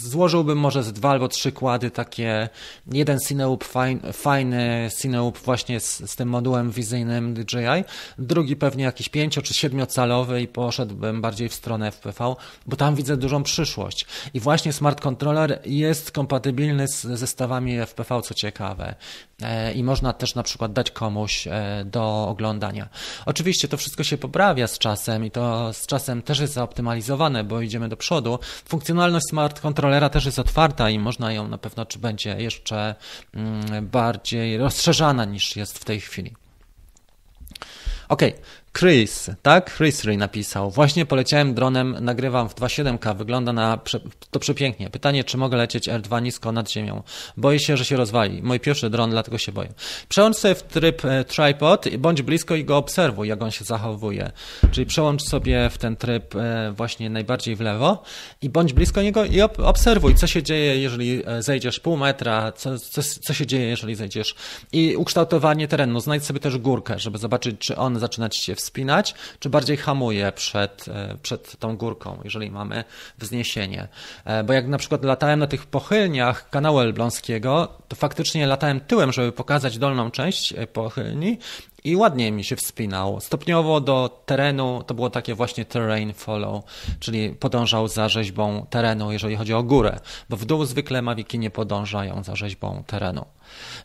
złożyłbym może z dwa albo trzy kłady takie, jeden Cineloop fajny, fajny Cineloop właśnie z, z tym modułem wizyjnym DJI, drugi pewnie jakiś pięcio czy siedmiocalowy i poszedłbym bardziej w stronę FPV, bo tam widzę dużą przyszłość. I właśnie smart controller jest kompatybilny z zestawami FPV, co ciekawe. E, I można też na przykład dać komuś e, do oglądania. Oczywiście to wszystko się poprawia z czasem i to z czasem też jest zaoptymalizowane, bo idziemy do przodu. Funkcjonalność smart controllera też jest otwarta i można ją na pewno, czy będzie jeszcze mm, bardziej rozszerzana niż jest w tej chwili. Ok, Chris, tak? Chris Ray napisał. Właśnie poleciałem dronem, nagrywam w 2.7K, wygląda na to przepięknie. Pytanie, czy mogę lecieć R2 nisko nad ziemią? Boję się, że się rozwali. Mój pierwszy dron, dlatego się boję. Przełącz sobie w tryb e, tripod, bądź blisko i go obserwuj, jak on się zachowuje. Czyli przełącz sobie w ten tryb e, właśnie najbardziej w lewo i bądź blisko niego i obserwuj, co się dzieje, jeżeli e, zejdziesz pół metra, co, co, co się dzieje, jeżeli zejdziesz. I ukształtowanie terenu. Znajdź sobie też górkę, żeby zobaczyć, czy on zaczyna ci się wspinać, czy bardziej hamuje przed, e, przed tą górką, jeżeli mamy wzniesienie. E, bo jak na przykład latałem na tych pochylniach kanału elbląskiego, to faktycznie latałem tyłem, żeby pokazać dolną część e, pochylni i ładnie mi się wspinał. Stopniowo do terenu to było takie właśnie terrain follow, czyli podążał za rzeźbą terenu, jeżeli chodzi o górę, bo w dół zwykle mawiki nie podążają za rzeźbą terenu.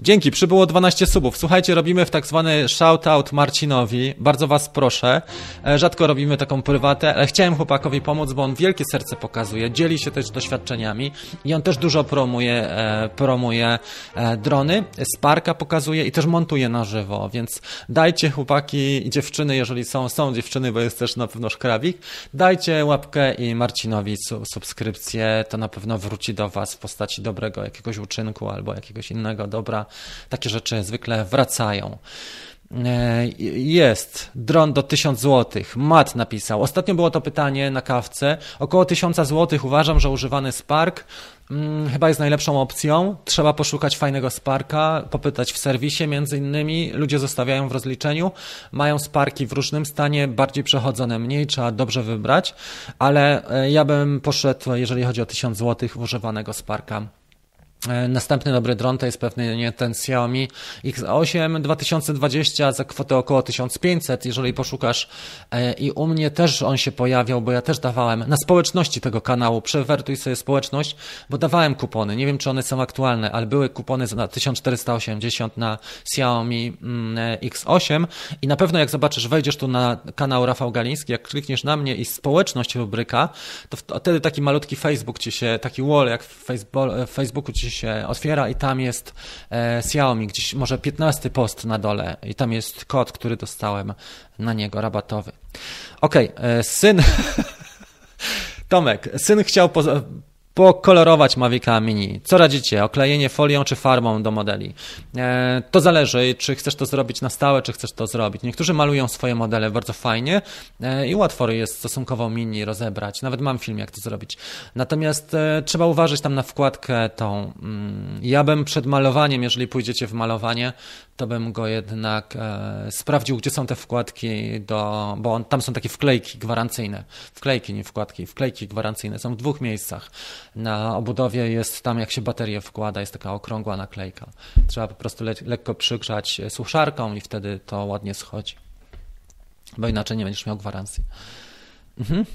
Dzięki, przybyło 12 subów. Słuchajcie, robimy w tak zwany shoutout Marcinowi. Bardzo was proszę. E, rzadko robimy taką prywatę, ale chciałem chłopakowi pomóc, bo on wielkie serce pokazuje, dzieli się też doświadczeniami i on też dużo promuje, e, promuje e, drony. Sparka pokazuje i też montuje na żywo, więc dajcie chłopaki i dziewczyny, jeżeli są, są dziewczyny, bo jest też na pewno szkrabik, dajcie łapkę i Marcinowi subskrypcję, to na pewno wróci do was w postaci dobrego jakiegoś uczynku albo jakiegoś innego dobra, takie rzeczy zwykle wracają. E, jest dron do 1000 zł. Mat napisał. Ostatnio było to pytanie na kawce. Około 1000 zł uważam, że używany Spark hmm, chyba jest najlepszą opcją. Trzeba poszukać fajnego Sparka, popytać w serwisie między innymi. Ludzie zostawiają w rozliczeniu. Mają Sparki w różnym stanie, bardziej przechodzone mniej, trzeba dobrze wybrać, ale e, ja bym poszedł, jeżeli chodzi o 1000 zł, używanego Sparka. E, następny dobry dron to jest pewnie ten Xiaomi X8 2020 za kwotę około 1500, jeżeli poszukasz. E, I u mnie też on się pojawiał, bo ja też dawałem na społeczności tego kanału. Przewertuj sobie społeczność, bo dawałem kupony. Nie wiem, czy one są aktualne, ale były kupony na 1480 na Xiaomi mm, e, X8 i na pewno jak zobaczysz, wejdziesz tu na kanał Rafał Galiński, jak klikniesz na mnie i społeczność rubryka, to wtedy taki malutki Facebook ci się, taki wall jak w Facebooku ci się się otwiera i tam jest e, Xiaomi, gdzieś może 15 post na dole i tam jest kod, który dostałem na niego, rabatowy. Okej, okay, e, syn... Tomek, syn chciał pokolorować Mavica Mini. Co radzicie? Oklejenie folią czy farbą do modeli? E, to zależy, czy chcesz to zrobić na stałe, czy chcesz to zrobić. Niektórzy malują swoje modele bardzo fajnie e, i łatwo jest stosunkowo Mini rozebrać. Nawet mam film, jak to zrobić. Natomiast e, trzeba uważać tam na wkładkę tą. Mm, ja bym przed malowaniem, jeżeli pójdziecie w malowanie, to bym go jednak e, sprawdził, gdzie są te wkładki, do, bo on, tam są takie wklejki gwarancyjne. Wklejki, nie wkładki, wklejki gwarancyjne są w dwóch miejscach. Na obudowie jest tam, jak się baterię wkłada, jest taka okrągła naklejka. Trzeba po prostu le lekko przygrzać suszarką i wtedy to ładnie schodzi. Bo inaczej nie będziesz miał gwarancji. Mhm.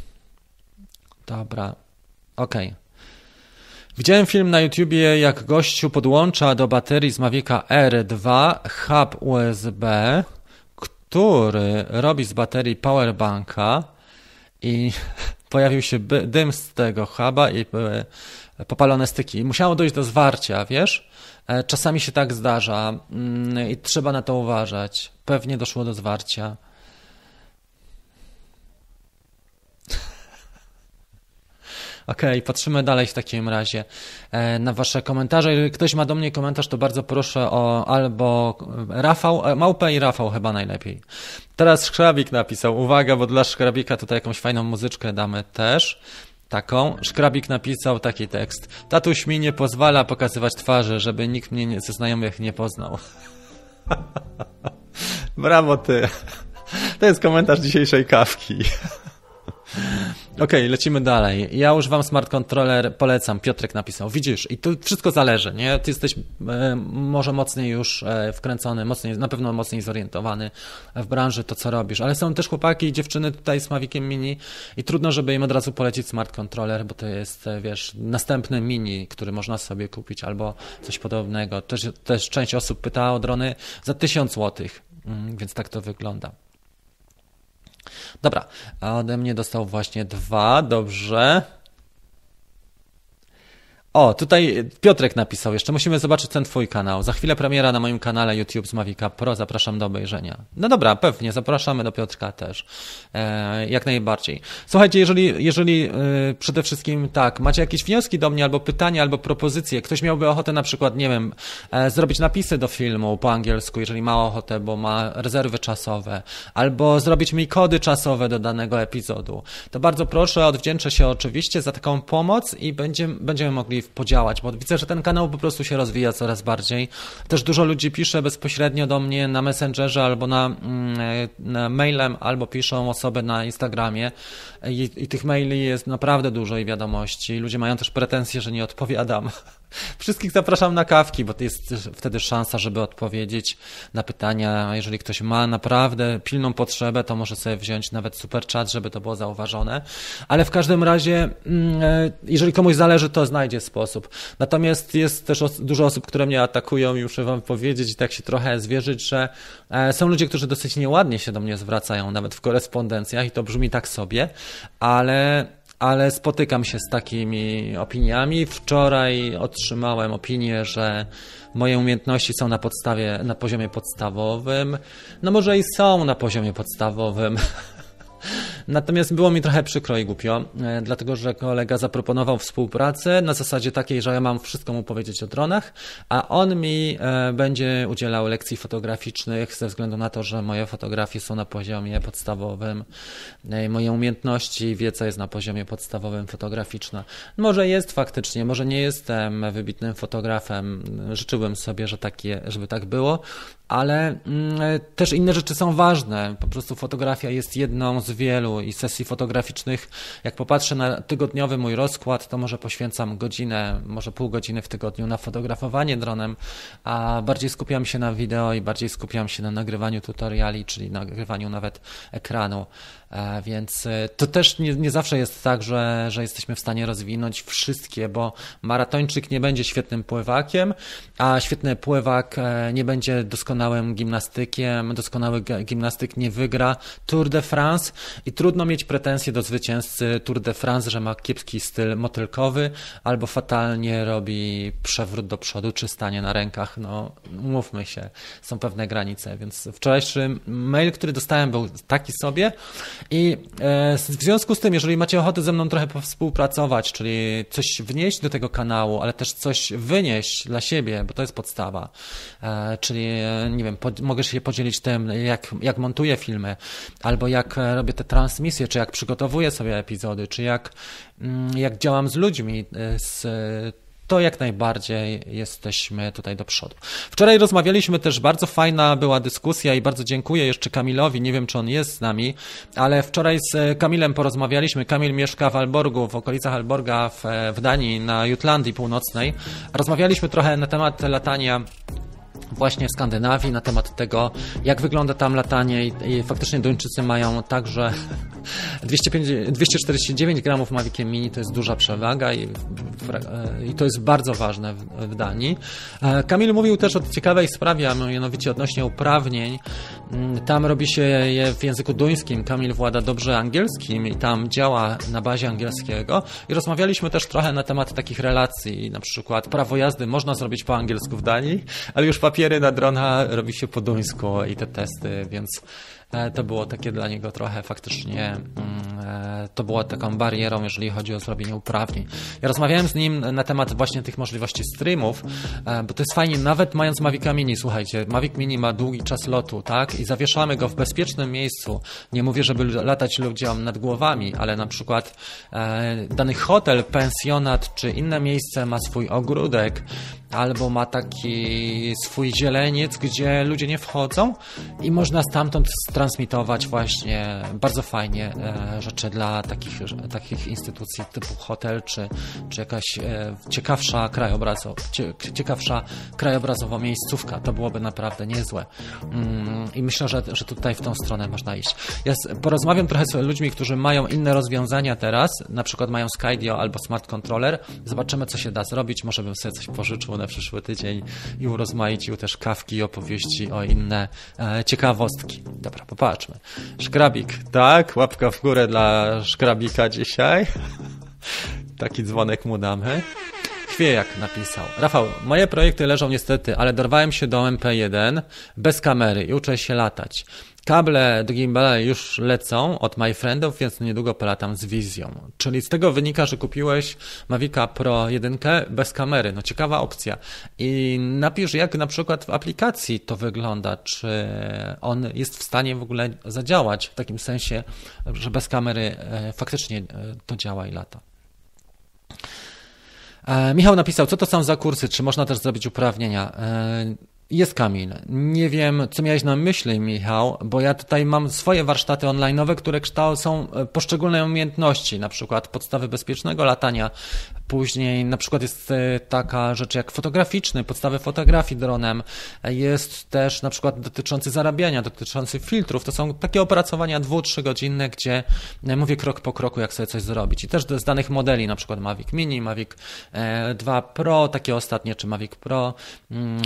Dobra. Okej. Okay. Widziałem film na YouTubie, jak gościu podłącza do baterii z Mavica R2 hub USB, który robi z baterii powerbanka i pojawił się dym z tego huba i były popalone styki. Musiało dojść do zwarcia, wiesz? E, czasami się tak zdarza mm, i trzeba na to uważać. Pewnie doszło do zwarcia. Okej, okay, patrzymy dalej w takim razie e, na Wasze komentarze. Jeżeli ktoś ma do mnie komentarz, to bardzo proszę o albo Rafał, e, Małpę i Rafał chyba najlepiej. Teraz Szkrabik napisał, uwaga, bo dla Szkrabika tutaj jakąś fajną muzyczkę damy też taką. Szkrabik napisał taki tekst. Tatuś mi nie pozwala pokazywać twarzy, żeby nikt mnie ze znajomych nie poznał. Brawo ty. To jest komentarz dzisiejszej kawki. Okej, okay, lecimy dalej. Ja używam smart controller, polecam. Piotrek napisał. Widzisz, i tu wszystko zależy, nie? Ty jesteś e, może mocniej już e, wkręcony, mocniej, na pewno mocniej zorientowany w branży, to co robisz, ale są też chłopaki i dziewczyny tutaj z Maviciem Mini i trudno, żeby im od razu polecić smart controller, bo to jest, e, wiesz, następny Mini, który można sobie kupić albo coś podobnego. Też, też część osób pyta o drony za 1000 zł, mm, więc tak to wygląda. Dobra, a ode mnie dostał właśnie dwa, dobrze. O, tutaj Piotrek napisał jeszcze, musimy zobaczyć ten twój kanał. Za chwilę premiera na moim kanale YouTube z Mavica Pro, zapraszam do obejrzenia. No dobra, pewnie, zapraszamy do Piotrka też. E, jak najbardziej. Słuchajcie, jeżeli, jeżeli e, przede wszystkim tak, macie jakieś wnioski do mnie, albo pytania, albo propozycje, ktoś miałby ochotę na przykład, nie wiem, e, zrobić napisy do filmu po angielsku, jeżeli ma ochotę, bo ma rezerwy czasowe, albo zrobić mi kody czasowe do danego epizodu, to bardzo proszę, odwdzięczę się oczywiście za taką pomoc i będziemy, będziemy mogli podziałać, bo widzę, że ten kanał po prostu się rozwija coraz bardziej. Też dużo ludzi pisze bezpośrednio do mnie na Messengerze albo na, mm, na mailem, albo piszą osoby na Instagramie I, i tych maili jest naprawdę dużo i wiadomości. Ludzie mają też pretensje, że nie odpowiadam. Wszystkich zapraszam na kawki, bo jest wtedy szansa, żeby odpowiedzieć na pytania. Jeżeli ktoś ma naprawdę pilną potrzebę, to może sobie wziąć nawet super chat, żeby to było zauważone. Ale w każdym razie, mm, e, jeżeli komuś zależy, to znajdzie sposób. Natomiast jest też dużo osób, które mnie atakują i muszę Wam powiedzieć i tak się trochę zwierzyć, że e, są ludzie, którzy dosyć nieładnie się do mnie zwracają, nawet w korespondencjach i to brzmi tak sobie, ale ale spotykam się z takimi opiniami. Wczoraj otrzymałem opinię, że moje umiejętności są na podstawie, na poziomie podstawowym. No może i są na poziomie podstawowym, Natomiast było mi trochę przykro i głupio, e, dlatego że kolega zaproponował współpracę na zasadzie takiej, że ja mam wszystko mu powiedzieć o dronach, a on mi e, będzie udzielał lekcji fotograficznych ze względu na to, że moje fotografie są na poziomie podstawowym, e, moje umiejętności wiedza jest na poziomie podstawowym fotograficzna. Może jest faktycznie, może nie jestem wybitnym fotografem, życzyłbym sobie, że takie, żeby tak było, ale mm, też inne rzeczy są ważne. Po prostu fotografia jest jedną z wielu i sesji fotograficznych. Jak popatrzę na tygodniowy mój rozkład, to może poświęcam godzinę, może pół godziny w tygodniu na fotografowanie dronem, a bardziej skupiam się na wideo i bardziej skupiam się na nagrywaniu tutoriali, czyli nagrywaniu nawet ekranu. E, więc e, to też nie, nie, zawsze jest tak, że, że jesteśmy w stanie rozwinąć wszystkie, bo maratończyk nie będzie świetnym pływakiem, a świetny pływak e, nie będzie doskonałym gimnastykiem, doskonały gimnastyk nie wygra Tour de France i trudno mieć pretensje do zwycięzcy Tour de France, że ma kiepski styl motylkowy albo fatalnie robi przewrót do przodu czy stanie na rękach. No, mówmy się, są pewne granice, więc wczorajszy mail, który dostałem był taki sobie, i e, w związku z tym, jeżeli macie ochotę ze mną trochę współpracować, czyli coś wnieść do tego kanału, ale też coś wynieść dla siebie, bo to jest podstawa, e, czyli e, nie wiem, mogę się podzielić tym, jak, jak montuję filmy, albo jak robię te transmisje, czy jak przygotowuję sobie epizody, czy jak, mm, jak działam z ludźmi, z to jak najbardziej jesteśmy tutaj do przodu. Wczoraj rozmawialiśmy też, bardzo fajna była dyskusja i bardzo dziękuję jeszcze Kamilowi, nie wiem czy on jest z nami, ale wczoraj z Kamilem porozmawialiśmy. Kamil mieszka w Alborgu, w okolicach Alborga w, w Danii, na Jutlandii Północnej. Rozmawialiśmy trochę na temat latania właśnie w Skandynawii na temat tego, jak wygląda tam latanie i, i faktycznie Duńczycy mają także 249 gramów Maviciem Mini to jest duża przewaga i, i to jest bardzo ważne w, w, Danii. E, Kamil mówił też o ciekawej sprawie, a mianowicie odnośnie uprawnień. Mm, tam robi się je w języku duńskim. Kamil włada dobrze angielskim i tam działa na bazie angielskiego. I rozmawialiśmy też trochę na temat takich relacji, na przykład prawo jazdy można zrobić po angielsku w Danii, ale już papiery na drona robi się po duńsku i te testy, więc E, to było takie dla niego trochę faktycznie, mm, e, to było taką barierą, jeżeli chodzi o zrobienie uprawnień. Ja rozmawiałem z nim na temat właśnie tych możliwości streamów, e, bo to jest fajnie, nawet mając Mavic Mini, słuchajcie, Mavic Mini ma długi czas lotu, tak, i zawieszamy go w bezpiecznym miejscu. Nie mówię, żeby latać ludziom nad głowami, ale na przykład dany hotel, pensjonat czy inne miejsce ma swój ogródek, albo ma taki swój zieleniec, gdzie ludzie nie wchodzą i można stamtąd transmitować właśnie bardzo fajnie e, rzeczy dla takich, takich instytucji typu hotel, czy, czy jakaś e, ciekawsza krajobrazowa, ciekawsza krajobrazowa miejscówka. To byłoby naprawdę niezłe. Mm, I myślę, że, że tutaj w tą stronę można iść. Ja porozmawiam trochę z ludźmi, którzy mają inne rozwiązania teraz, na przykład mają Skydio albo Smart Controller. Zobaczymy, co się da zrobić. Może bym sobie coś pożyczył na przyszły tydzień i urozmaicił też kawki i opowieści o inne e, ciekawostki. Dobra, popatrzmy. Szkrabik, tak? Łapka w górę dla szkrabika dzisiaj. Taki dzwonek mu damy. Chwiejak napisał. Rafał, moje projekty leżą niestety, ale dorwałem się do MP1 bez kamery i uczę się latać. Kable do gimbala już lecą od MyFriendów, więc niedługo polatam z wizją. Czyli z tego wynika, że kupiłeś Mavica Pro 1 bez kamery. No ciekawa opcja. I napisz, jak na przykład w aplikacji to wygląda. Czy on jest w stanie w ogóle zadziałać w takim sensie, że bez kamery e, faktycznie e, to działa i lata. E, Michał napisał, co to są za kursy, czy można też zrobić uprawnienia? Jest Kamil. Nie wiem, co miałeś na myśli, Michał, bo ja tutaj mam swoje warsztaty online'owe, które kształcą e, poszczególne umiejętności, na przykład podstawy bezpiecznego latania, Później na przykład jest e, taka rzecz jak fotograficzny, podstawy fotografii dronem. Jest też na przykład dotyczący zarabiania, dotyczący filtrów. To są takie opracowania dwu, godzinne, gdzie e, mówię krok po kroku, jak sobie coś zrobić. I też z danych modeli, na przykład Mavic Mini, Mavic 2 e, Pro, takie ostatnie, czy Mavic Pro. Mm,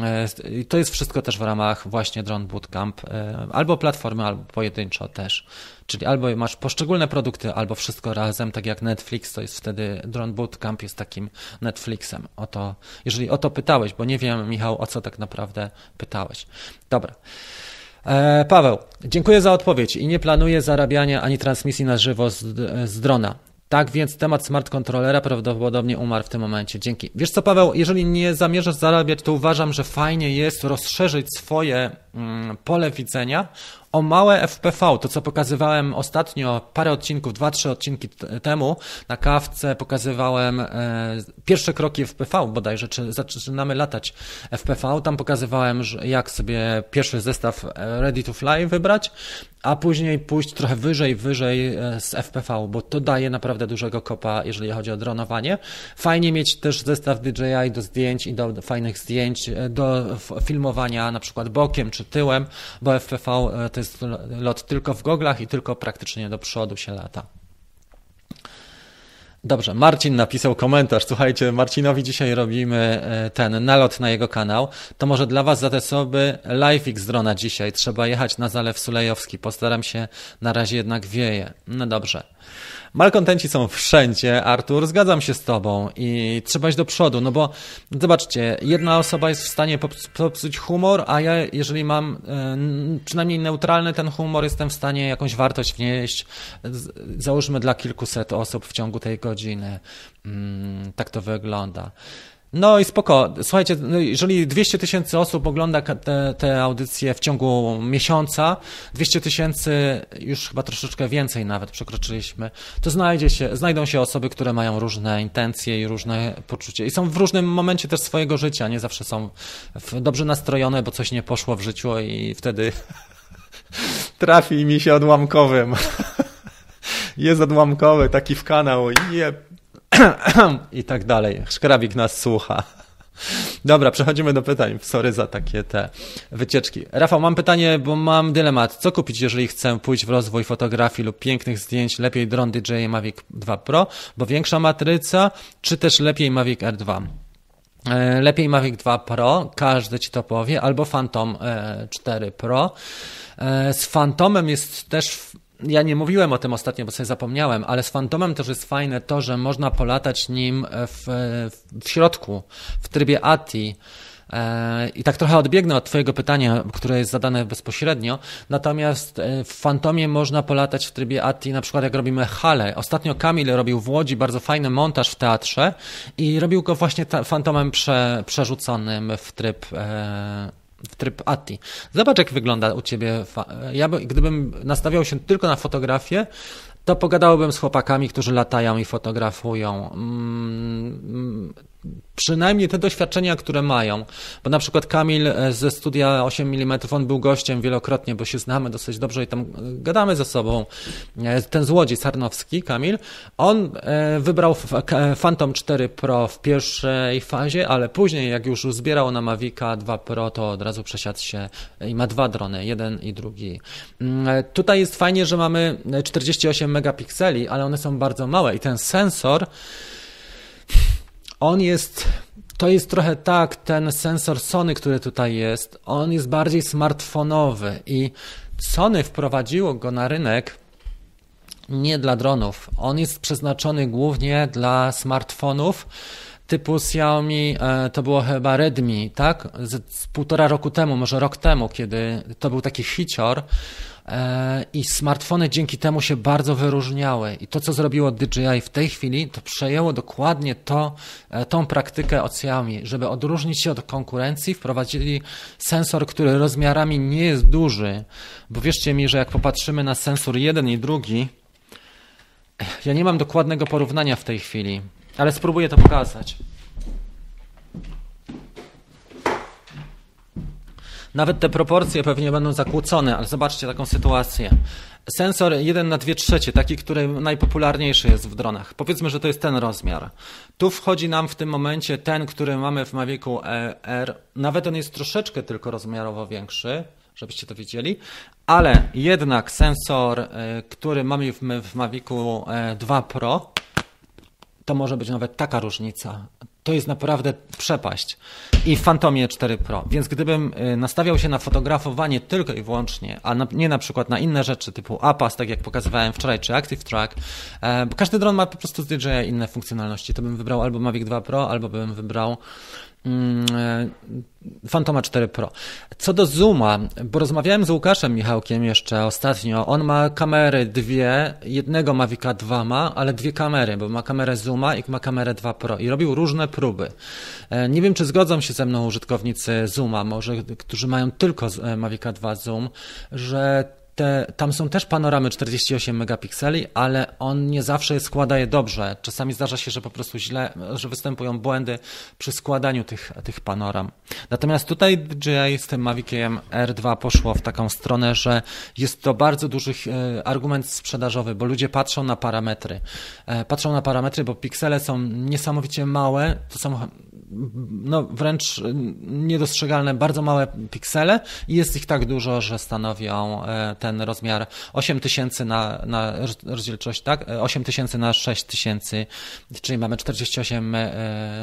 to jest wszystko też w ramach właśnie Drone Bootcamp, albo platformy, albo pojedynczo też. Czyli albo masz poszczególne produkty, albo wszystko razem, tak jak Netflix, to jest wtedy Drone Bootcamp jest takim Netflixem. O to, jeżeli o to pytałeś, bo nie wiem, Michał, o co tak naprawdę pytałeś. Dobra. E, Paweł, dziękuję za odpowiedź i nie planuję zarabiania ani transmisji na żywo z, z drona. Tak więc temat smart kontrolera prawdopodobnie umarł w tym momencie. Dzięki. Wiesz co, Paweł, jeżeli nie zamierzasz zarabiać, to uważam, że fajnie jest rozszerzyć swoje mm, pole widzenia o małe FPV, to co pokazywałem ostatnio, parę odcinków, dwa, trzy odcinki temu na kawce pokazywałem e, pierwsze kroki FPV bodajże, czy zaczynamy latać FPV, tam pokazywałem, jak sobie pierwszy zestaw e, Ready to Fly wybrać, a później pójść trochę wyżej, wyżej e, z FPV, bo to daje naprawdę dużego kopa, jeżeli chodzi o dronowanie. Fajnie mieć też zestaw DJI do zdjęć i do, do fajnych zdjęć, e, do filmowania na przykład bokiem czy tyłem, bo FPV to jest lot tylko w goglach i tylko praktycznie do przodu się lata. Dobrze, Marcin napisał komentarz. Słuchajcie, Marcinowi dzisiaj robimy e, ten nalot na jego kanał. To może dla Was za te osoby live z drona dzisiaj. Trzeba jechać na Zalew Sulejowski. Postaram się, na razie jednak wieje. No dobrze. Malkontenci są wszędzie, Artur, zgadzam się z tobą i trzeba iść do przodu, no bo zobaczcie, jedna osoba jest w stanie popsuć humor, a ja, jeżeli mam e, przynajmniej neutralny ten humor, jestem w stanie jakąś wartość wnieść, załóżmy dla kilkuset osób w ciągu tej godziny. Mm, tak to wygląda. No i spoko. Słuchajcie, no jeżeli 200 tysięcy osób ogląda te, te audycje w ciągu miesiąca, 200 tysięcy, już chyba troszeczkę więcej nawet przekroczyliśmy, to znajdzie się, znajdą się osoby, które mają różne intencje i różne poczucie. I są w różnym momencie też swojego życia. Nie zawsze są dobrze nastrojone, bo coś nie poszło w życiu i wtedy trafi mi się odłamkowym. Jest odłamkowy, taki w kanał. Je, i tak dalej. Szkrabik nas słucha. Dobra, przechodzimy do pytań. Sorry za takie te wycieczki. Rafał, mam pytanie, bo mam dylemat. Co kupić, jeżeli chcę pójść w rozwój fotografii lub pięknych zdjęć? Lepiej dron DJI Mavic 2 Pro, bo większa matryca, czy też lepiej Mavic R2? E, lepiej Mavic 2 Pro, każdy ci to powie, albo Phantom 4 e, Pro. E, z Phantomem jest też ja nie mówiłem o tym ostatnio, bo sobie zapomniałem, ale z Fantomem też jest fajne to, że można polatać nim w, w środku, w trybie ATI. E, I tak trochę odbiegnę od Twojego pytania, które jest zadane bezpośrednio. Natomiast e, w Fantomie można polatać w trybie ATI, na przykład jak robimy hale. Ostatnio Kamil robił w Łodzi bardzo fajny montaż w teatrze i robił go właśnie Fantomem prze, przerzuconym w tryb. E, tryb ATI. Zobacz, jak wygląda u ciebie. Ja by, gdybym nastawiał się tylko na fotografię, to pogadałbym z chłopakami, którzy latają i fotografują. Przynajmniej te doświadczenia, które mają. Bo na przykład Kamil e, ze studia 8 mm, on był gościem wielokrotnie, bo się znamy dosyć dobrze i tam e, gadamy ze sobą. E, ten z Łodzi, Sarnowski, Kamil, on wybrał Phantom 4 Pro w pierwszej fazie, ale później jak już zbierał na Mavica 2 Pro, to od razu przesiadł się i ma dwa drony, jeden i drugi. Mm, tutaj jest fajnie, że mamy 48 megapikseli, ale one są bardzo małe i ten sensor on jest, to jest trochę tak, ten sensor Sony, który tutaj jest, on jest bardziej smartfonowy i Sony wprowadziło go na rynek nie dla dronów. On jest przeznaczony głównie dla smartfonów, typu Xiaomi, e, to było chyba Redmi, tak? Z, z półtora roku temu, może rok temu, kiedy to był taki hicior i smartfony dzięki temu się bardzo wyróżniały. I to, co zrobiło DJI w tej chwili, to przejęło dokładnie to, e, tą praktykę od żeby odróżnić się od konkurencji, wprowadzili sensor, który rozmiarami nie jest duży, bo wierzcie mi, że jak popatrzymy na sensor jeden i drugi, ja nie mam dokładnego porównania w tej chwili, ale spróbuję to pokazać. Nawet te proporcje pewnie będą zakłócone, ale zobaczcie taką sytuację. Sensor 1 na 2 trzecie, taki, który najpopularniejszy jest w dronach. Powiedzmy, że to jest ten rozmiar. Tu wchodzi nam w tym momencie ten, który mamy w Mavicu R. Nawet on jest troszeczkę tylko rozmiarowo większy, żebyście to widzieli, ale jednak sensor, e, który mamy w, w Mavicu 2 e, Pro, to może być nawet taka różnica. To jest naprawdę przepaść. I w Phantomie 4 Pro. Więc gdybym e, nastawiał się na fotografowanie tylko i wyłącznie, a na, nie na przykład na inne rzeczy typu APAS, tak jak pokazywałem wczoraj, czy Active Track, bo każdy dron ma po prostu z DJI inne funkcjonalności, to bym wybrał albo Mavic 2 Pro, albo bym wybrał Fantoma 4 Pro. Co do zooma, bo rozmawiałem z Łukaszem Michałkiem jeszcze ostatnio. On ma kamery dwie, jednego Mavica 2 ma, ale dwie kamery, bo ma kamerę zooma i ma kamerę 2 Pro i robił różne próby. E, nie wiem, czy zgodzą się ze mną użytkownicy zooma, może którzy mają tylko e, Mavica 2 zoom, że te, tam są też panoramy 48 megapikseli, ale on nie zawsze składa je dobrze. Czasami zdarza się, że po prostu źle, że występują błędy przy składaniu tych, tych panoram. Natomiast tutaj DJI z tym Maviciem R2 poszło w taką stronę, że jest to bardzo duży e, argument sprzedażowy, bo ludzie patrzą na parametry. E, patrzą na parametry, bo piksele są niesamowicie małe, to są no, wręcz niedostrzegalne, bardzo małe piksele i jest ich tak dużo, że stanowią e, ten rozmiar 8000 na, na rozdzielczość, tak? 8000 e, na 6000, czyli mamy 48 e,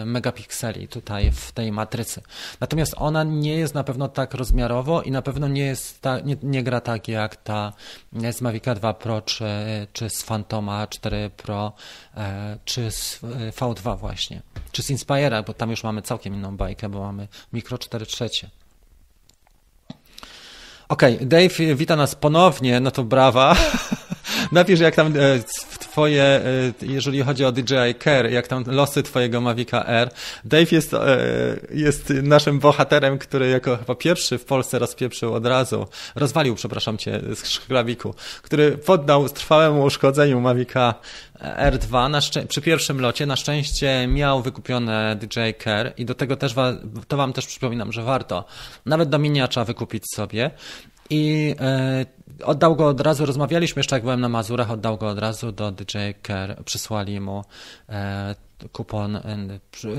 megapikseli tutaj w tej matrycy. Natomiast ona nie jest na pewno tak rozmiarowo i na pewno nie jest ta, nie, nie gra tak jak ta z Mavica 2 Pro czy, czy z Phantoma 4 Pro czy z V2 właśnie, czy z Inspira, bo tam już mamy całkiem inną bajkę, bo mamy mikro 4 trzecie. Okej, okay, Dave wita nas ponownie, no to brawa. Napisz, jak tam e, twoje, e, jeżeli chodzi o DJI Care, jak tam losy twojego Mavica R. Dave jest, e, jest naszym bohaterem, który jako chyba pierwszy w Polsce rozpieprzył od razu, rozwalił, przepraszam cię, z szklawiku, który poddał trwałemu uszkodzeniu Mavica R2 na przy pierwszym locie na szczęście miał wykupione DJI Care i do tego też wa to wam też przypominam, że warto nawet do miniacza wykupić sobie i e, oddał go od razu, rozmawialiśmy jeszcze jak byłem na Mazurach, oddał go od razu do DJ Care, przysłali mu e, kupon, e,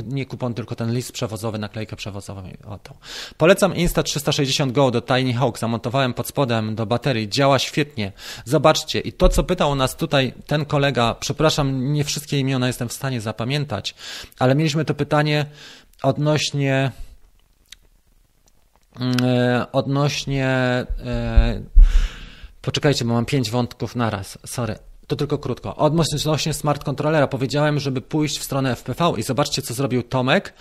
nie kupon, tylko ten list przewozowy, naklejkę przewozową i oddał. Polecam Insta360 Go do Tiny Hawk, zamontowałem pod spodem do baterii, działa świetnie. Zobaczcie i to co pytał nas tutaj ten kolega, przepraszam, nie wszystkie imiona jestem w stanie zapamiętać, ale mieliśmy to pytanie odnośnie odnośnie e, Poczekajcie, bo mam pięć wątków naraz. Sorry to tylko krótko. Odnośnie smart kontrolera powiedziałem, żeby pójść w stronę FPV i zobaczcie, co zrobił Tomek.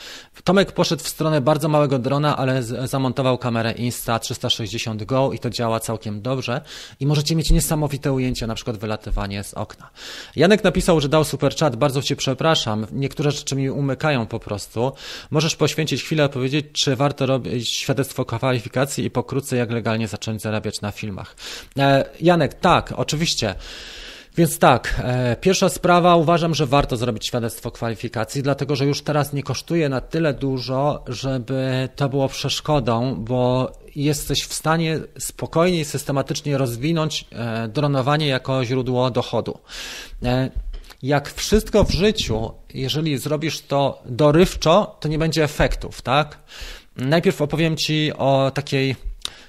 Tomek poszedł w stronę bardzo małego drona, ale zamontował kamerę Insta360 Go i to działa całkiem dobrze. I możecie mieć niesamowite ujęcia, na przykład wylatywanie z okna. Janek napisał, że dał super chat. Bardzo Cię przepraszam. Niektóre rzeczy mi umykają po prostu. Możesz poświęcić chwilę powiedzieć, czy warto robić świadectwo kwalifikacji i pokrótce, jak legalnie zacząć zarabiać na filmach. E, Janek, tak, oczywiście. Więc tak, e, pierwsza sprawa, uważam, że warto zrobić świadectwo kwalifikacji, dlatego że już teraz nie kosztuje na tyle dużo, żeby to było przeszkodą, bo jesteś w stanie spokojnie i systematycznie rozwinąć e, dronowanie jako źródło dochodu. E, jak wszystko w życiu, jeżeli zrobisz to dorywczo, to nie będzie efektów, tak? Najpierw opowiem Ci o takiej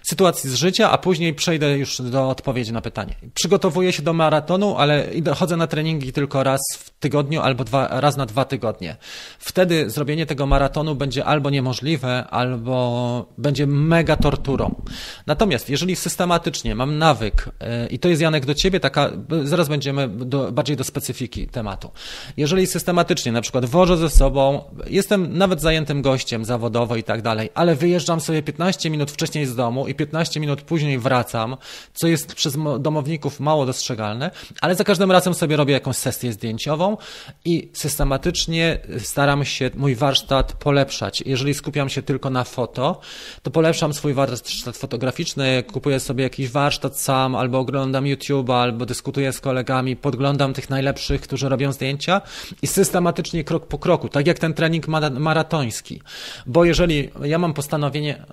sytuacji z życia, a później przejdę już do odpowiedzi na pytanie. Przygotowuję się do maratonu, ale chodzę na treningi tylko raz w tygodniu albo dwa, raz na dwa tygodnie. Wtedy zrobienie tego maratonu będzie albo niemożliwe, albo będzie mega torturą. Natomiast jeżeli systematycznie mam nawyk, e, i to jest Janek do ciebie, taka, zaraz będziemy do, bardziej do specyfiki tematu. Jeżeli systematycznie na przykład wożę ze sobą, jestem nawet zajętym gościem zawodowo i tak dalej, ale wyjeżdżam sobie 15 minut wcześniej z domu i 15 minut później wracam, co jest przez domowników mało dostrzegalne, ale za każdym razem sobie robię jakąś sesję zdjęciową i systematycznie staram się mój warsztat polepszać. Jeżeli skupiam się tylko na foto, to polepszam swój warsztat fotograficzny, kupuję sobie jakiś warsztat sam, albo oglądam YouTube'a, albo dyskutuję z kolegami, podglądam tych najlepszych, którzy robią zdjęcia i systematycznie krok po kroku, tak jak ten trening maratoński. Bo jeżeli ja mam postanowienie,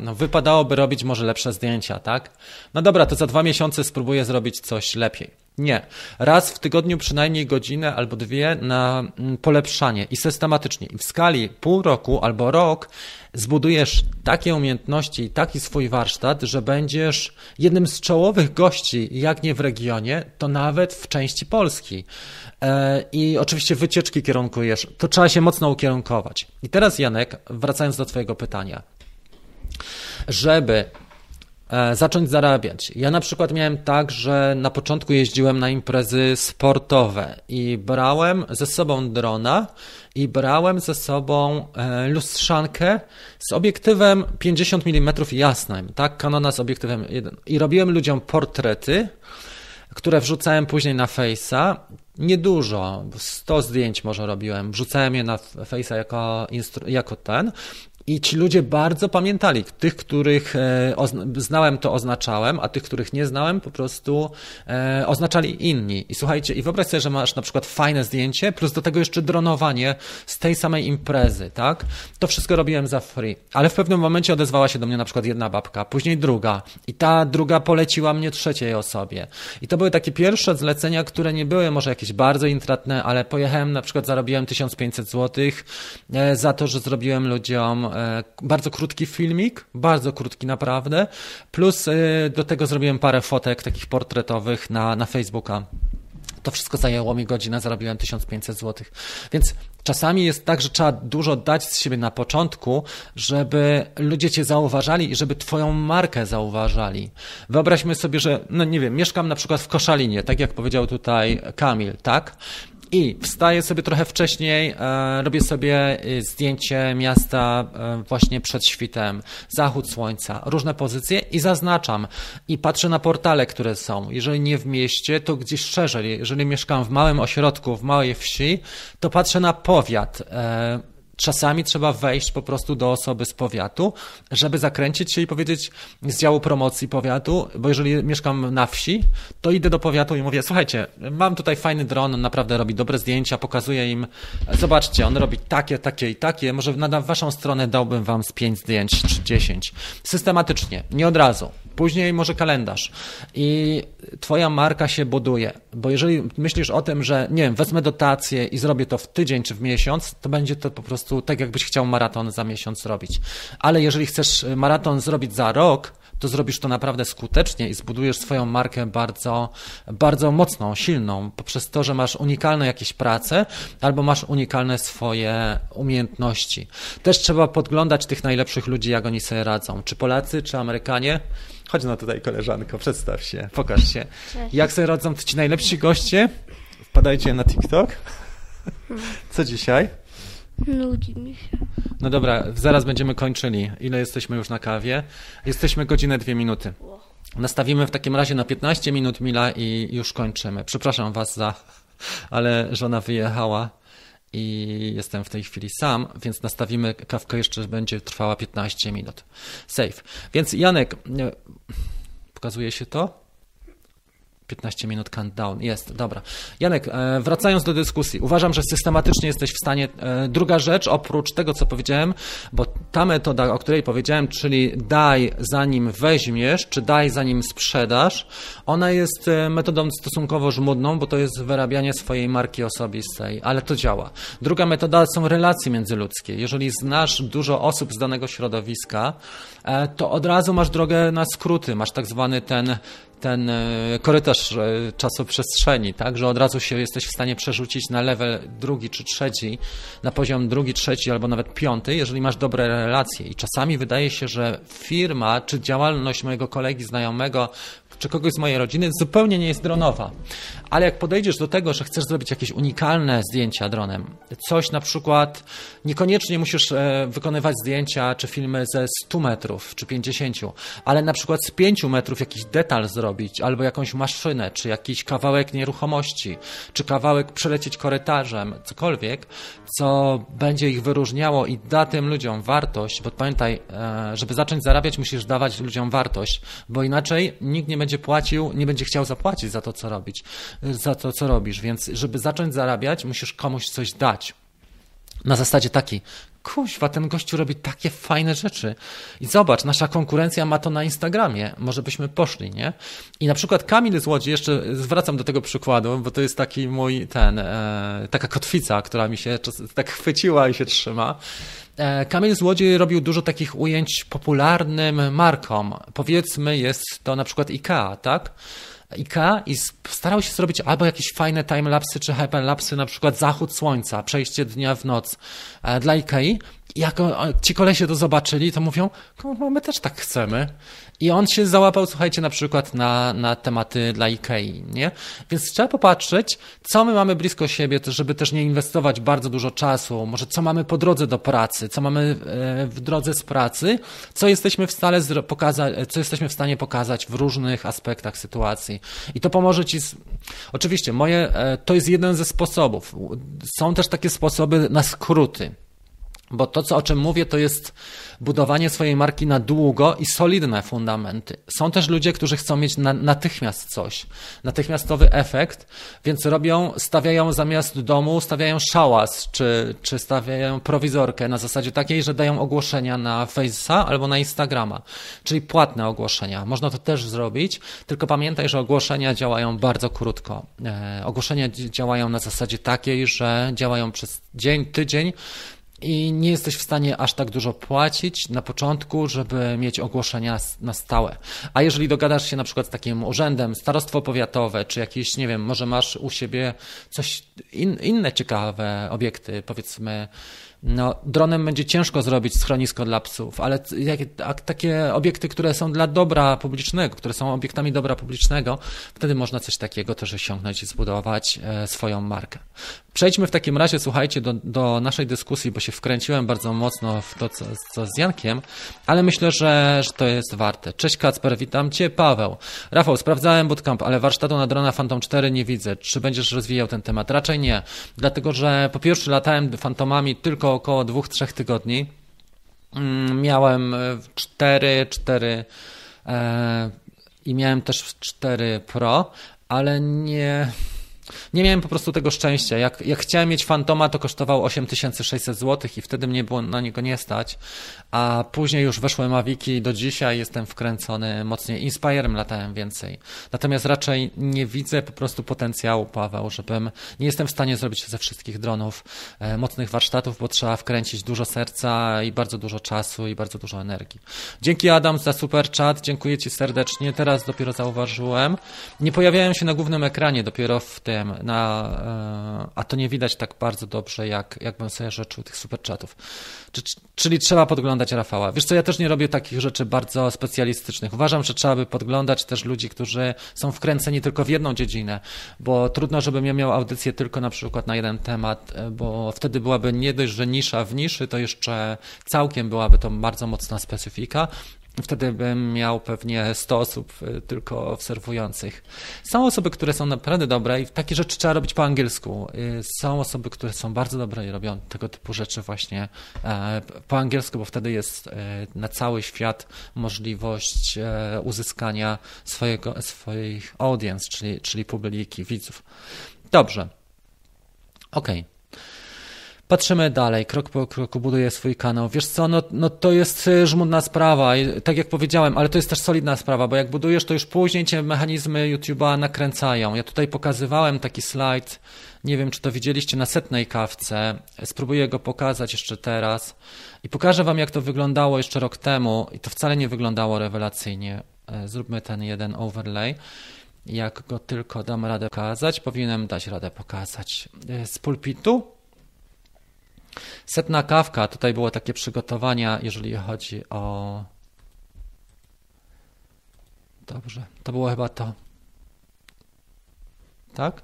no wypadałoby robić może lepsze zdjęcia, tak? No dobra, to za dwa miesiące spróbuję zrobić coś lepiej. Nie. Raz w tygodniu przynajmniej godzinę albo dwie na mm, polepszanie i systematycznie. I w skali pół roku albo rok zbudujesz takie umiejętności i taki swój warsztat, że będziesz jednym z czołowych gości, jak nie w regionie, to nawet w części Polski. E, I oczywiście wycieczki kierunkujesz. To trzeba się mocno ukierunkować. I teraz, Janek, wracając do Twojego pytania. Żeby zacząć zarabiać. Ja na przykład miałem tak, że na początku jeździłem na imprezy sportowe i brałem ze sobą drona i brałem ze sobą e, lustrzankę z obiektywem 50 mm jasnym, tak, Canona z obiektywem 1 i robiłem ludziom portrety, które wrzucałem później na Face'a. Niedużo, 100 zdjęć może robiłem. Wrzucałem je na Face'a jako, jako ten i ci ludzie bardzo pamiętali. Tych, których e, znałem, to oznaczałem, a tych, których nie znałem, po prostu e, oznaczali inni. I słuchajcie, i wyobraź sobie, że masz na przykład fajne zdjęcie, plus do tego jeszcze dronowanie z tej samej imprezy, tak? To wszystko robiłem za free. Ale w pewnym momencie odezwała się do mnie na przykład jedna babka, później druga. I ta druga poleciła mnie trzeciej osobie. I to były takie pierwsze zlecenia, które nie były może jakieś bardzo intratne, ale pojechałem, na przykład zarobiłem 1500 zł e, za to, że zrobiłem ludziom bardzo krótki filmik, bardzo krótki naprawdę, plus e, do tego zrobiłem parę fotek takich portretowych na, na Facebooka. To wszystko zajęło mi godzinę, zarobiłem 1500 zł. Więc czasami jest tak, że trzeba dużo dać z siebie na początku, żeby ludzie cię zauważali i żeby twoją markę zauważali. Wyobraźmy sobie, że, no nie wiem, mieszkam na przykład w Koszalinie, tak jak powiedział tutaj Kamil, tak? I wstaję sobie trochę wcześniej, e, robię sobie e, zdjęcie miasta e, właśnie przed świtem, zachód słońca, różne pozycje i zaznaczam. I patrzę na portale, które są. Jeżeli nie w mieście, to gdzieś szerzej. Jeżeli mieszkam w małym ośrodku, w małej wsi, to patrzę na powiat. Czasami trzeba wejść po prostu do osoby z powiatu, żeby zakręcić się i powiedzieć z działu promocji powiatu, bo jeżeli mieszkam na wsi, to idę do powiatu i mówię, słuchajcie, mam tutaj fajny dron, on naprawdę robi dobre zdjęcia, pokazuję im, zobaczcie, on robi takie, takie i takie, może na waszą stronę dałbym wam z 5 zdjęć czy 10. Systematycznie, nie od razu. Później może kalendarz. I twoja marka się buduje, bo jeżeli myślisz o tym, że nie wiem, wezmę dotację i zrobię to w tydzień czy w miesiąc, to będzie to po prostu prostu tak, jakbyś chciał maraton za miesiąc zrobić. Ale jeżeli chcesz maraton zrobić za rok, to zrobisz to naprawdę skutecznie i zbudujesz swoją markę bardzo, bardzo mocną, silną, poprzez to, że masz unikalne jakieś prace albo masz unikalne swoje umiejętności. Też trzeba podglądać tych najlepszych ludzi, jak oni sobie radzą. Czy Polacy, czy Amerykanie. Chodź no tutaj, koleżanko, przedstaw się, pokaż się. Cześć. Jak sobie radzą ci najlepsi goście? Wpadajcie na TikTok. Co dzisiaj? Nudzi mi się. No dobra, zaraz będziemy kończyli. Ile jesteśmy już na kawie? Jesteśmy godzinę, dwie minuty. Nastawimy w takim razie na 15 minut Mila i już kończymy. Przepraszam Was za, ale żona wyjechała i jestem w tej chwili sam, więc nastawimy kawkę jeszcze będzie trwała 15 minut. Safe. Więc Janek, pokazuje się to? 15 minut countdown. Jest, dobra. Janek, e, wracając do dyskusji. Uważam, że systematycznie jesteś w stanie. E, druga rzecz, oprócz tego, co powiedziałem, bo ta metoda, o której powiedziałem, czyli daj zanim weźmiesz, czy daj zanim sprzedasz, ona jest e, metodą stosunkowo żmudną, bo to jest wyrabianie swojej marki osobistej, ale to działa. Druga metoda są relacje międzyludzkie. Jeżeli znasz dużo osób z danego środowiska, to od razu masz drogę na skróty, masz tak zwany ten ten e, korytarz e, czasoprzestrzeni, tak, że od razu się jesteś w stanie przerzucić na level drugi czy trzeci, na poziom drugi, trzeci albo nawet piąty, jeżeli masz dobre relacje. I czasami wydaje się, że firma czy działalność mojego kolegi, znajomego czy kogoś z mojej rodziny zupełnie nie jest dronowa. Ale jak podejdziesz do tego, że chcesz zrobić jakieś unikalne zdjęcia dronem, coś na przykład, niekoniecznie musisz e, wykonywać zdjęcia czy filmy ze 100 metrów czy 50, ale na przykład z 5 metrów jakiś detal zrobić, albo jakąś maszynę, czy jakiś kawałek nieruchomości, czy kawałek przelecieć korytarzem, cokolwiek, co będzie ich wyróżniało i da tym ludziom wartość, bo pamiętaj, e, żeby zacząć zarabiać, musisz dawać ludziom wartość, bo inaczej nikt nie będzie płacił, nie będzie chciał zapłacić za to, co robić, za to, co robisz. Więc żeby zacząć zarabiać, musisz komuś coś dać. Na zasadzie takiej, kuźwa, ten gościu robi takie fajne rzeczy. I zobacz, nasza konkurencja ma to na Instagramie. Może byśmy poszli, nie? I na przykład Kamil z Łodzi, jeszcze zwracam do tego przykładu, bo to jest taki mój, ten, e, taka kotwica, która mi się czas, tak chwyciła i się trzyma. E, Kamil z Łodzi robił dużo takich ujęć popularnym markom. Powiedzmy, jest to na przykład IKEA, tak? IKEA i starał się zrobić albo jakieś fajne timelapsy czy hyperlapsy, na przykład zachód słońca, przejście dnia w noc e, dla IKEA. Jak ci kolesie to zobaczyli, to mówią, my też tak chcemy. I on się załapał, słuchajcie, na przykład na, na tematy dla IKEA, nie? Więc trzeba popatrzeć, co my mamy blisko siebie, żeby też nie inwestować bardzo dużo czasu, może co mamy po drodze do pracy, co mamy e, w drodze z pracy, co jesteśmy w stanie pokazać, co jesteśmy w stanie pokazać w różnych aspektach sytuacji. I to pomoże ci, z... oczywiście, moje, e, to jest jeden ze sposobów. Są też takie sposoby na skróty. Bo to, co, o czym mówię, to jest budowanie swojej marki na długo i solidne fundamenty. Są też ludzie, którzy chcą mieć na, natychmiast coś, natychmiastowy efekt, więc robią, stawiają zamiast domu, stawiają szałas, czy, czy stawiają prowizorkę na zasadzie takiej, że dają ogłoszenia na Face'a albo na Instagrama, czyli płatne ogłoszenia. Można to też zrobić, tylko pamiętaj, że ogłoszenia działają bardzo krótko. E, ogłoszenia działają na zasadzie takiej, że działają przez dzień, tydzień, i nie jesteś w stanie aż tak dużo płacić na początku, żeby mieć ogłoszenia na stałe. A jeżeli dogadasz się na przykład z takim urzędem, starostwo powiatowe, czy jakieś, nie wiem, może masz u siebie coś, in, inne ciekawe obiekty, powiedzmy, no, dronem będzie ciężko zrobić schronisko dla psów, ale takie obiekty, które są dla dobra publicznego, które są obiektami dobra publicznego, wtedy można coś takiego też osiągnąć i zbudować e, swoją markę. Przejdźmy w takim razie, słuchajcie, do, do naszej dyskusji, bo się wkręciłem bardzo mocno w to, co, co z Jankiem, ale myślę, że, że to jest warte. Cześć Kacper, witam Cię, Paweł. Rafał, sprawdzałem bootcamp, ale warsztatu na drona Phantom 4 nie widzę. Czy będziesz rozwijał ten temat? Raczej nie, dlatego że po pierwsze latałem Fantomami tylko około dwóch, trzech tygodni. Mm, miałem 4, 4 e, i miałem też 4 Pro, ale nie nie miałem po prostu tego szczęścia. Jak, jak chciałem mieć Fantoma, to kosztował 8600 zł i wtedy mnie było na niego nie stać. A później już weszły Maviki do dzisiaj jestem wkręcony mocniej. Inspirem latałem więcej. Natomiast raczej nie widzę po prostu potencjału, Paweł, żebym nie jestem w stanie zrobić ze wszystkich dronów e, mocnych warsztatów, bo trzeba wkręcić dużo serca i bardzo dużo czasu i bardzo dużo energii. Dzięki Adam za super chat, dziękuję Ci serdecznie. Teraz dopiero zauważyłem. Nie pojawiają się na głównym ekranie, dopiero w tym, na, e, a to nie widać tak bardzo dobrze, jak, jakbym sobie życzył tych super chatów. Czyli trzeba podglądać Rafała. Wiesz co, ja też nie robię takich rzeczy bardzo specjalistycznych. Uważam, że trzeba by podglądać też ludzi, którzy są wkręceni tylko w jedną dziedzinę, bo trudno, żebym ja miał audycję tylko na przykład na jeden temat, e, bo wtedy byłaby nie dość, że nisza w niszy, to jeszcze całkiem byłaby to bardzo mocna specyfika, Wtedy bym miał pewnie 100 osób y, tylko obserwujących. Są osoby, które są naprawdę dobre i takie rzeczy trzeba robić po angielsku. Y, Są osoby, które są bardzo dobre i robią tego typu rzeczy właśnie e, po angielsku, bo wtedy jest e, na cały świat możliwość e, uzyskania swojego, swoich audience, czyli, czyli publiki, widzów. Dobrze. Okej. Patrzymy dalej, krok po kroku buduję swój kanał. Wiesz co, no, no to jest y, żmudna sprawa, i tak jak powiedziałem, ale to jest też solidna sprawa, bo jak budujesz, to już później cię mechanizmy YouTube'a nakręcają. Ja tutaj pokazywałem taki slajd, nie wiem czy to widzieliście na setnej kawce, spróbuję go pokazać jeszcze teraz i pokażę wam jak to wyglądało jeszcze rok temu i to wcale nie wyglądało rewelacyjnie. E, Zróbmy ten jeden overlay. Jak go tylko dam radę pokazać, powinienem dać radę pokazać. E, Z pulpitu Setna kawka, tutaj było takie przygotowania, jeżeli chodzi o. Dobrze, to było chyba to. Tak?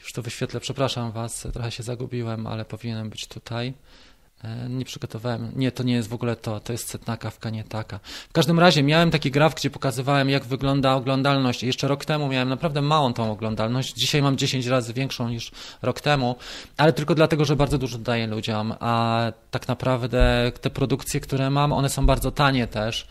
Już to wyświetlę, przepraszam Was, trochę się zagubiłem, ale powinienem być tutaj. E, Nie przygotowałem. Nie, to nie jest w ogóle to. To jest setna kawka, nie taka. W każdym razie miałem taki graf, gdzie pokazywałem, jak wygląda oglądalność. Jeszcze rok temu miałem naprawdę małą tą oglądalność. Dzisiaj mam 10 razy większą niż rok temu, ale tylko dlatego, że bardzo dużo daję ludziom. A tak naprawdę te produkcje, które mam, one są bardzo tanie też.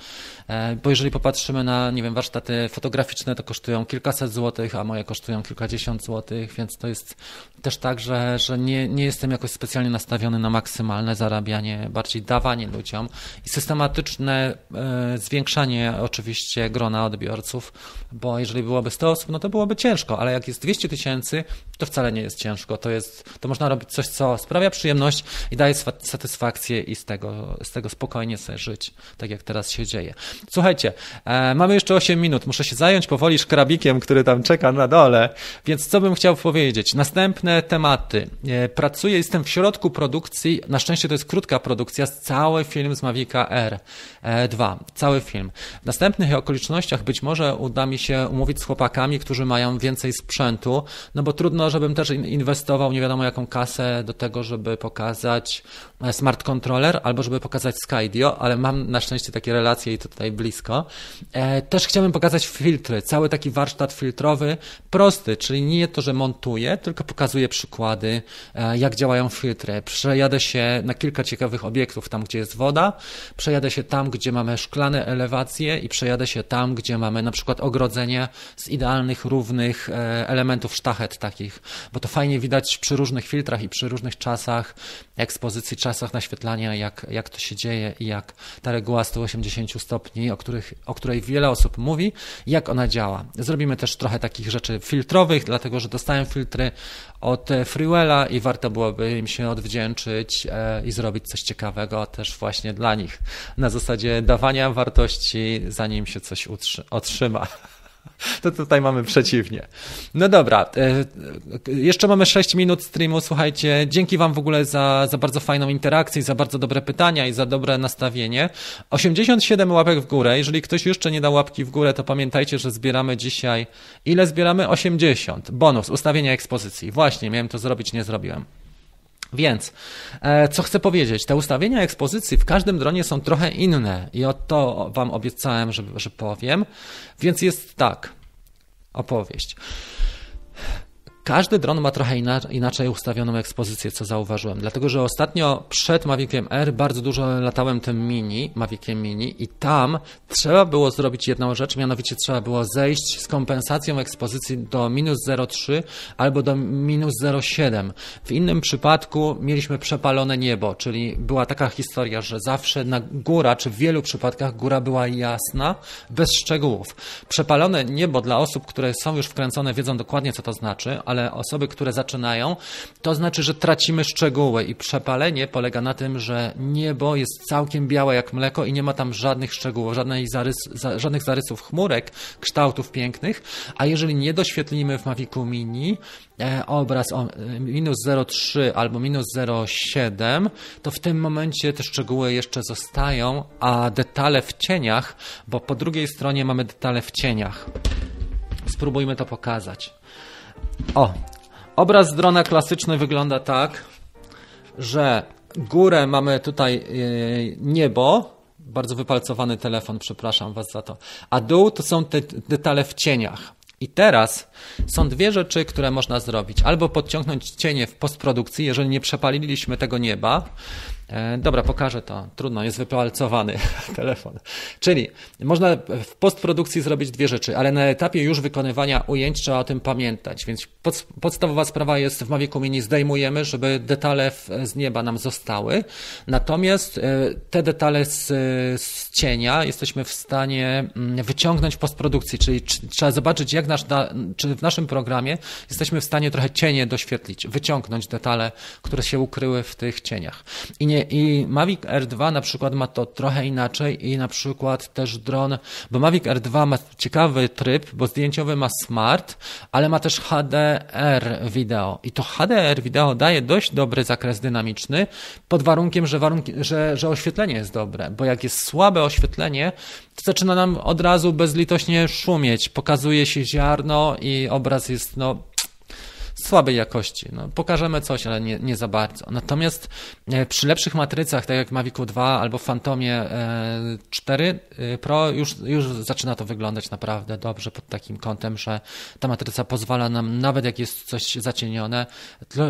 E, Bo jeżeli popatrzymy na, nie wiem, warsztaty fotograficzne, to kosztują kilkaset złotych, a moje kosztują kilkadziesiąt złotych, więc to jest też tak, że, że nie, nie jestem jakoś specjalnie nastawiony na maksymalne zarabianie, bardziej dawanie ludziom i systematyczne e, zwiększanie oczywiście grona odbiorców, bo jeżeli byłoby 100 osób, no to byłoby ciężko, ale jak jest 200 tysięcy, to wcale nie jest ciężko. To, jest, to można robić coś, co sprawia przyjemność i daje satysfakcję i z tego, z tego spokojnie sobie żyć, tak jak teraz się dzieje. Słuchajcie, e, mamy jeszcze 8 minut, muszę się zająć powoli szkrabikiem, który tam czeka na dole, więc co bym chciał powiedzieć? Następne tematy. E, pracuję, jestem w środku produkcji, na szczęście to jest krótka produkcja, cały film z Mavica R e, 2, cały film. W następnych okolicznościach być może uda mi się umówić z chłopakami, którzy mają więcej sprzętu, no bo trudno, żebym też in- inwestował nie wiadomo jaką kasę do tego, żeby pokazać smart controller albo żeby pokazać Skydio, ale mam na szczęście takie relacje i to tutaj blisko. E, też chciałbym pokazać filtry, cały taki warsztat filtrowy, prosty, czyli nie to, że montuję, tylko pokazuję przykłady, e, jak działają filtry. Przejadę się na kilka ciekawych obiektów, tam gdzie jest woda, przejadę się tam, gdzie mamy szklane elewacje i przejadę się tam, gdzie mamy na przykład ogrodzenie z idealnych, równych e, elementów sztachet takich, bo to fajnie widać przy różnych filtrach i przy różnych czasach ekspozycji, czasach naświetlania, jak, jak to się dzieje i jak ta reguła 180 stopni, o, których, o której wiele osób mówi, jak ona działa. Zrobimy też trochę takich rzeczy filtrowych, dlatego że dostałem filtry od Freewella i warto byłoby im się odwdzięczyć e, i zrobić coś ciekawego też właśnie dla nich. Na zasadzie dawania wartości, zanim się coś otrzyma. To tutaj mamy przeciwnie. No dobra, e, e, jeszcze mamy 6 minut streamu. Słuchajcie, dzięki Wam w ogóle za, za bardzo fajną interakcję, za bardzo dobre pytania i za dobre nastawienie. 87 łapek w górę. Jeżeli ktoś jeszcze nie dał łapki w górę, to pamiętajcie, że zbieramy dzisiaj. Ile zbieramy? 80. Bonus, ustawienia ekspozycji. Właśnie, miałem to zrobić, nie zrobiłem. Więc, e, co chcę powiedzieć, te ustawienia ekspozycji w każdym dronie są trochę inne i o to Wam obiecałem, że, że powiem. Więc jest tak, opowieść. Każdy dron ma trochę ina- inaczej ustawioną ekspozycję, co zauważyłem. Dlatego, że ostatnio przed Maviciem R bardzo dużo latałem tym mini, Maviciem mini i tam trzeba było zrobić jedną rzecz, mianowicie trzeba było zejść z kompensacją ekspozycji do minus 0,3 albo do minus 0,7. W innym przypadku mieliśmy przepalone niebo, czyli była taka historia, że zawsze na góra, czy w wielu przypadkach góra była jasna, bez szczegółów. Przepalone niebo dla osób, które są już wkręcone, wiedzą dokładnie, co to znaczy, ale osoby, które zaczynają, to znaczy, że tracimy szczegóły i przepalenie polega na tym, że niebo jest całkiem białe jak mleko i nie ma tam żadnych szczegółów, zarys, za, żadnych zarysów chmurek, kształtów pięknych, a jeżeli nie doświetlimy w Mavicu Mini e, obraz o e, minus 0,3 albo minus 0,7, to w tym momencie te szczegóły jeszcze zostają, a detale w cieniach, bo po drugiej stronie mamy detale w cieniach. Spróbujmy to pokazać. O, obraz drona klasyczny wygląda tak, że górę mamy tutaj yy, niebo, Bardzo wypalcowany telefon, przepraszam Was za to. A dół to są te detale w cieniach. I teraz są dwie rzeczy, które można zrobić. Albo podciągnąć cienie w postprodukcji, jeżeli nie przepaliliśmy tego nieba, E, dobra, pokażę to. Trudno, jest wypalcowany telefon. Czyli można w postprodukcji zrobić dwie rzeczy, ale na etapie już wykonywania ujęć trzeba o tym pamiętać. Więc pod, podstawowa sprawa jest w Mavicu Mini zdejmujemy, żeby detale w, z nieba nam zostały. Natomiast e, te detale z, z cienia jesteśmy w stanie mm, wyciągnąć w postprodukcji, czyli trzeba zobaczyć, jak nasz, czy w naszym programie jesteśmy w stanie trochę cienie doświetlić, wyciągnąć detale, które się ukryły w tych cieniach. I nie i Mavic R2 na przykład ma to trochę inaczej i na przykład też dron, bo Mavic R2 ma ciekawy tryb, bo zdjęciowy ma smart, ale ma też HDR wideo. I to HDR wideo daje dość dobry zakres dynamiczny pod warunkiem, że, warunki, że, że oświetlenie jest dobre, bo jak jest słabe oświetlenie, to zaczyna nam od razu bezlitośnie szumieć, pokazuje się ziarno i obraz jest no słabej jakości. No, pokażemy coś, ale nie, nie za bardzo. Natomiast e, przy lepszych matrycach, tak jak Mavicu 2 albo Phantomie 4 e, e, Pro, już, już zaczyna to wyglądać naprawdę dobrze pod takim kątem, że ta matryca pozwala nam, nawet jak jest coś zacienione,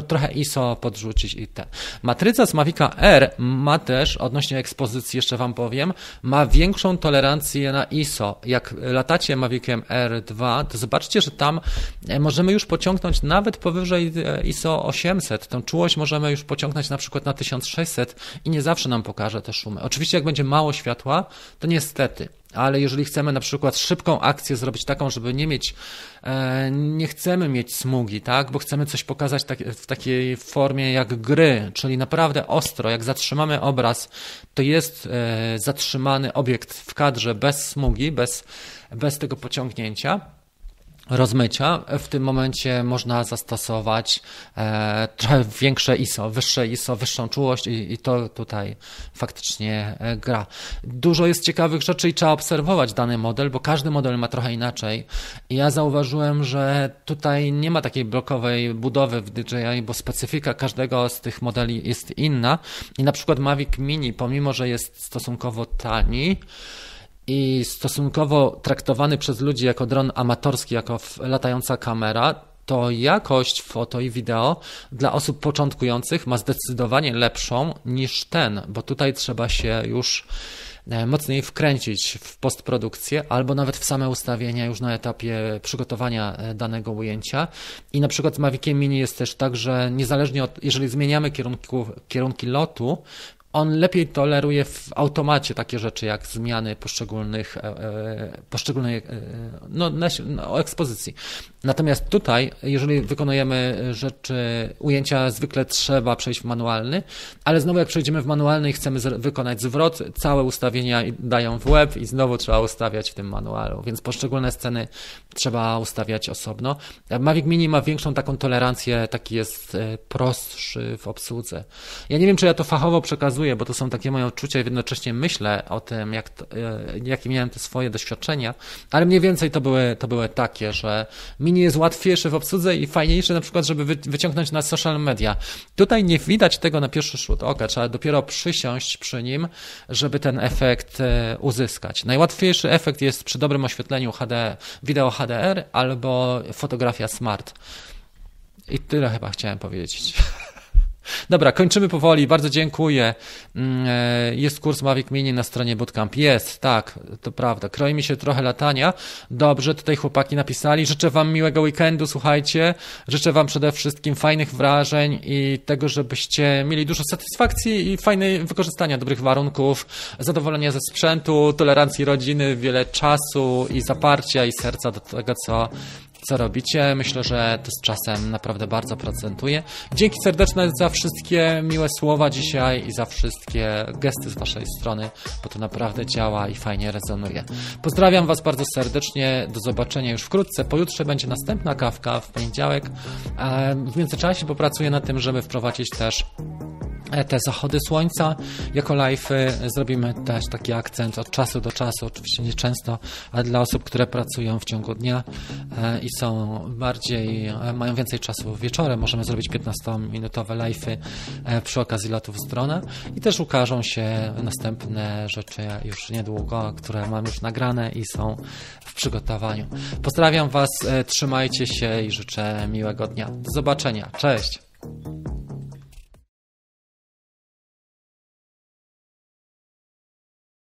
trochę ISO podrzucić i te. Matryca z Mavica R ma też, odnośnie ekspozycji jeszcze Wam powiem, ma większą tolerancję na ISO. Jak latacie Maviciem R2, to zobaczcie, że tam możemy już pociągnąć nawet powyżej e, ISO 800. Tą czułość możemy już pociągnąć na przykład na 1600 i nie zawsze nam pokaże te szumy. Oczywiście jak będzie mało światła, to niestety. Ale jeżeli chcemy na przykład szybką akcję zrobić taką, żeby nie mieć, e, nie chcemy mieć smugi, tak, bo chcemy coś pokazać tak, w takiej formie jak gry, czyli naprawdę ostro, jak zatrzymamy obraz, to jest e, zatrzymany obiekt w kadrze bez smugi, bez, bez tego pociągnięcia rozmycia, w tym momencie można zastosować e, trochę większe ISO, wyższe ISO, wyższą czułość i, i, to tutaj faktycznie e, gra. Dużo jest ciekawych rzeczy i trzeba obserwować dany model, bo każdy model ma trochę inaczej. I ja zauważyłem, że tutaj nie ma takiej blokowej budowy w DJI, bo specyfika każdego z tych modeli jest inna. I na przykład Mavic Mini, pomimo że jest stosunkowo tani, i stosunkowo traktowany przez ludzi jako dron amatorski, jako latająca kamera, to jakość foto i wideo dla osób początkujących ma zdecydowanie lepszą niż ten, bo tutaj trzeba się już e, mocniej wkręcić w postprodukcję albo nawet w same ustawienia już na etapie przygotowania e, danego ujęcia. I na przykład z Maviciem Mini jest też tak, że niezależnie od, jeżeli zmieniamy kierunku, kierunki lotu, on lepiej toleruje w automacie takie rzeczy jak zmiany poszczególnych, e, e, poszczególnej e, no, no, ekspozycji. Natomiast tutaj, jeżeli wykonujemy rzeczy, ujęcia zwykle trzeba przejść w manualny, ale znowu jak przejdziemy w manualny i chcemy wykonać zwrot, całe ustawienia dają w web i znowu trzeba ustawiać w tym manualu, więc poszczególne sceny trzeba ustawiać osobno. Mavic Mini ma większą taką tolerancję, taki jest prostszy w obsłudze. Ja nie wiem, czy ja to fachowo przekazuję, bo to są takie moje odczucia i jednocześnie myślę o tym, jak to, e, jakie miałem te swoje doświadczenia, ale mniej więcej to były, to były takie, że mini jest łatwiejszy w obsłudze i fajniejszy na przykład, żeby wyciągnąć na social media. Tutaj nie widać tego na pierwszy rzut oka, trzeba dopiero przysiąść przy nim, żeby ten efekt e, uzyskać. Najłatwiejszy efekt jest przy dobrym oświetleniu HD, wideo HDR albo fotografia smart. I tyle chyba chciałem powiedzieć. Dobra, kończymy powoli. Bardzo dziękuję. Mm, e, jest kurs Mavic Mini na stronie Bootcamp. Jest, tak, to prawda. Kroi mi się trochę latania. Dobrze, tutaj chłopaki napisali. Życzę Wam miłego weekendu, słuchajcie. Życzę Wam przede wszystkim fajnych wrażeń i tego, żebyście mieli dużo satysfakcji i fajnej wykorzystania dobrych warunków, zadowolenia ze sprzętu, tolerancji rodziny, wiele czasu i zaparcia i serca do tego, co co robicie. Myślę, że to z czasem naprawdę bardzo procentuje. Dzięki serdeczne za wszystkie miłe słowa dzisiaj i za wszystkie gesty z Waszej strony, bo to naprawdę działa i fajnie rezonuje. Pozdrawiam Was bardzo serdecznie. Do zobaczenia już wkrótce. Pojutrze będzie następna kawka w poniedziałek. W międzyczasie popracuję nad tym, żeby wprowadzić też te zachody słońca jako live'y. Zrobimy też taki akcent od czasu do czasu, oczywiście nie często, ale dla osób, które pracują w ciągu dnia e, i są bardziej, e, mają więcej czasu wieczorem, możemy zrobić 15-minutowe live'y e, przy okazji lotów z drona i też ukażą się następne rzeczy już niedługo, które mam już nagrane i są w przygotowaniu. Pozdrawiam Was, e, trzymajcie się i życzę miłego dnia. Do zobaczenia. Cześć!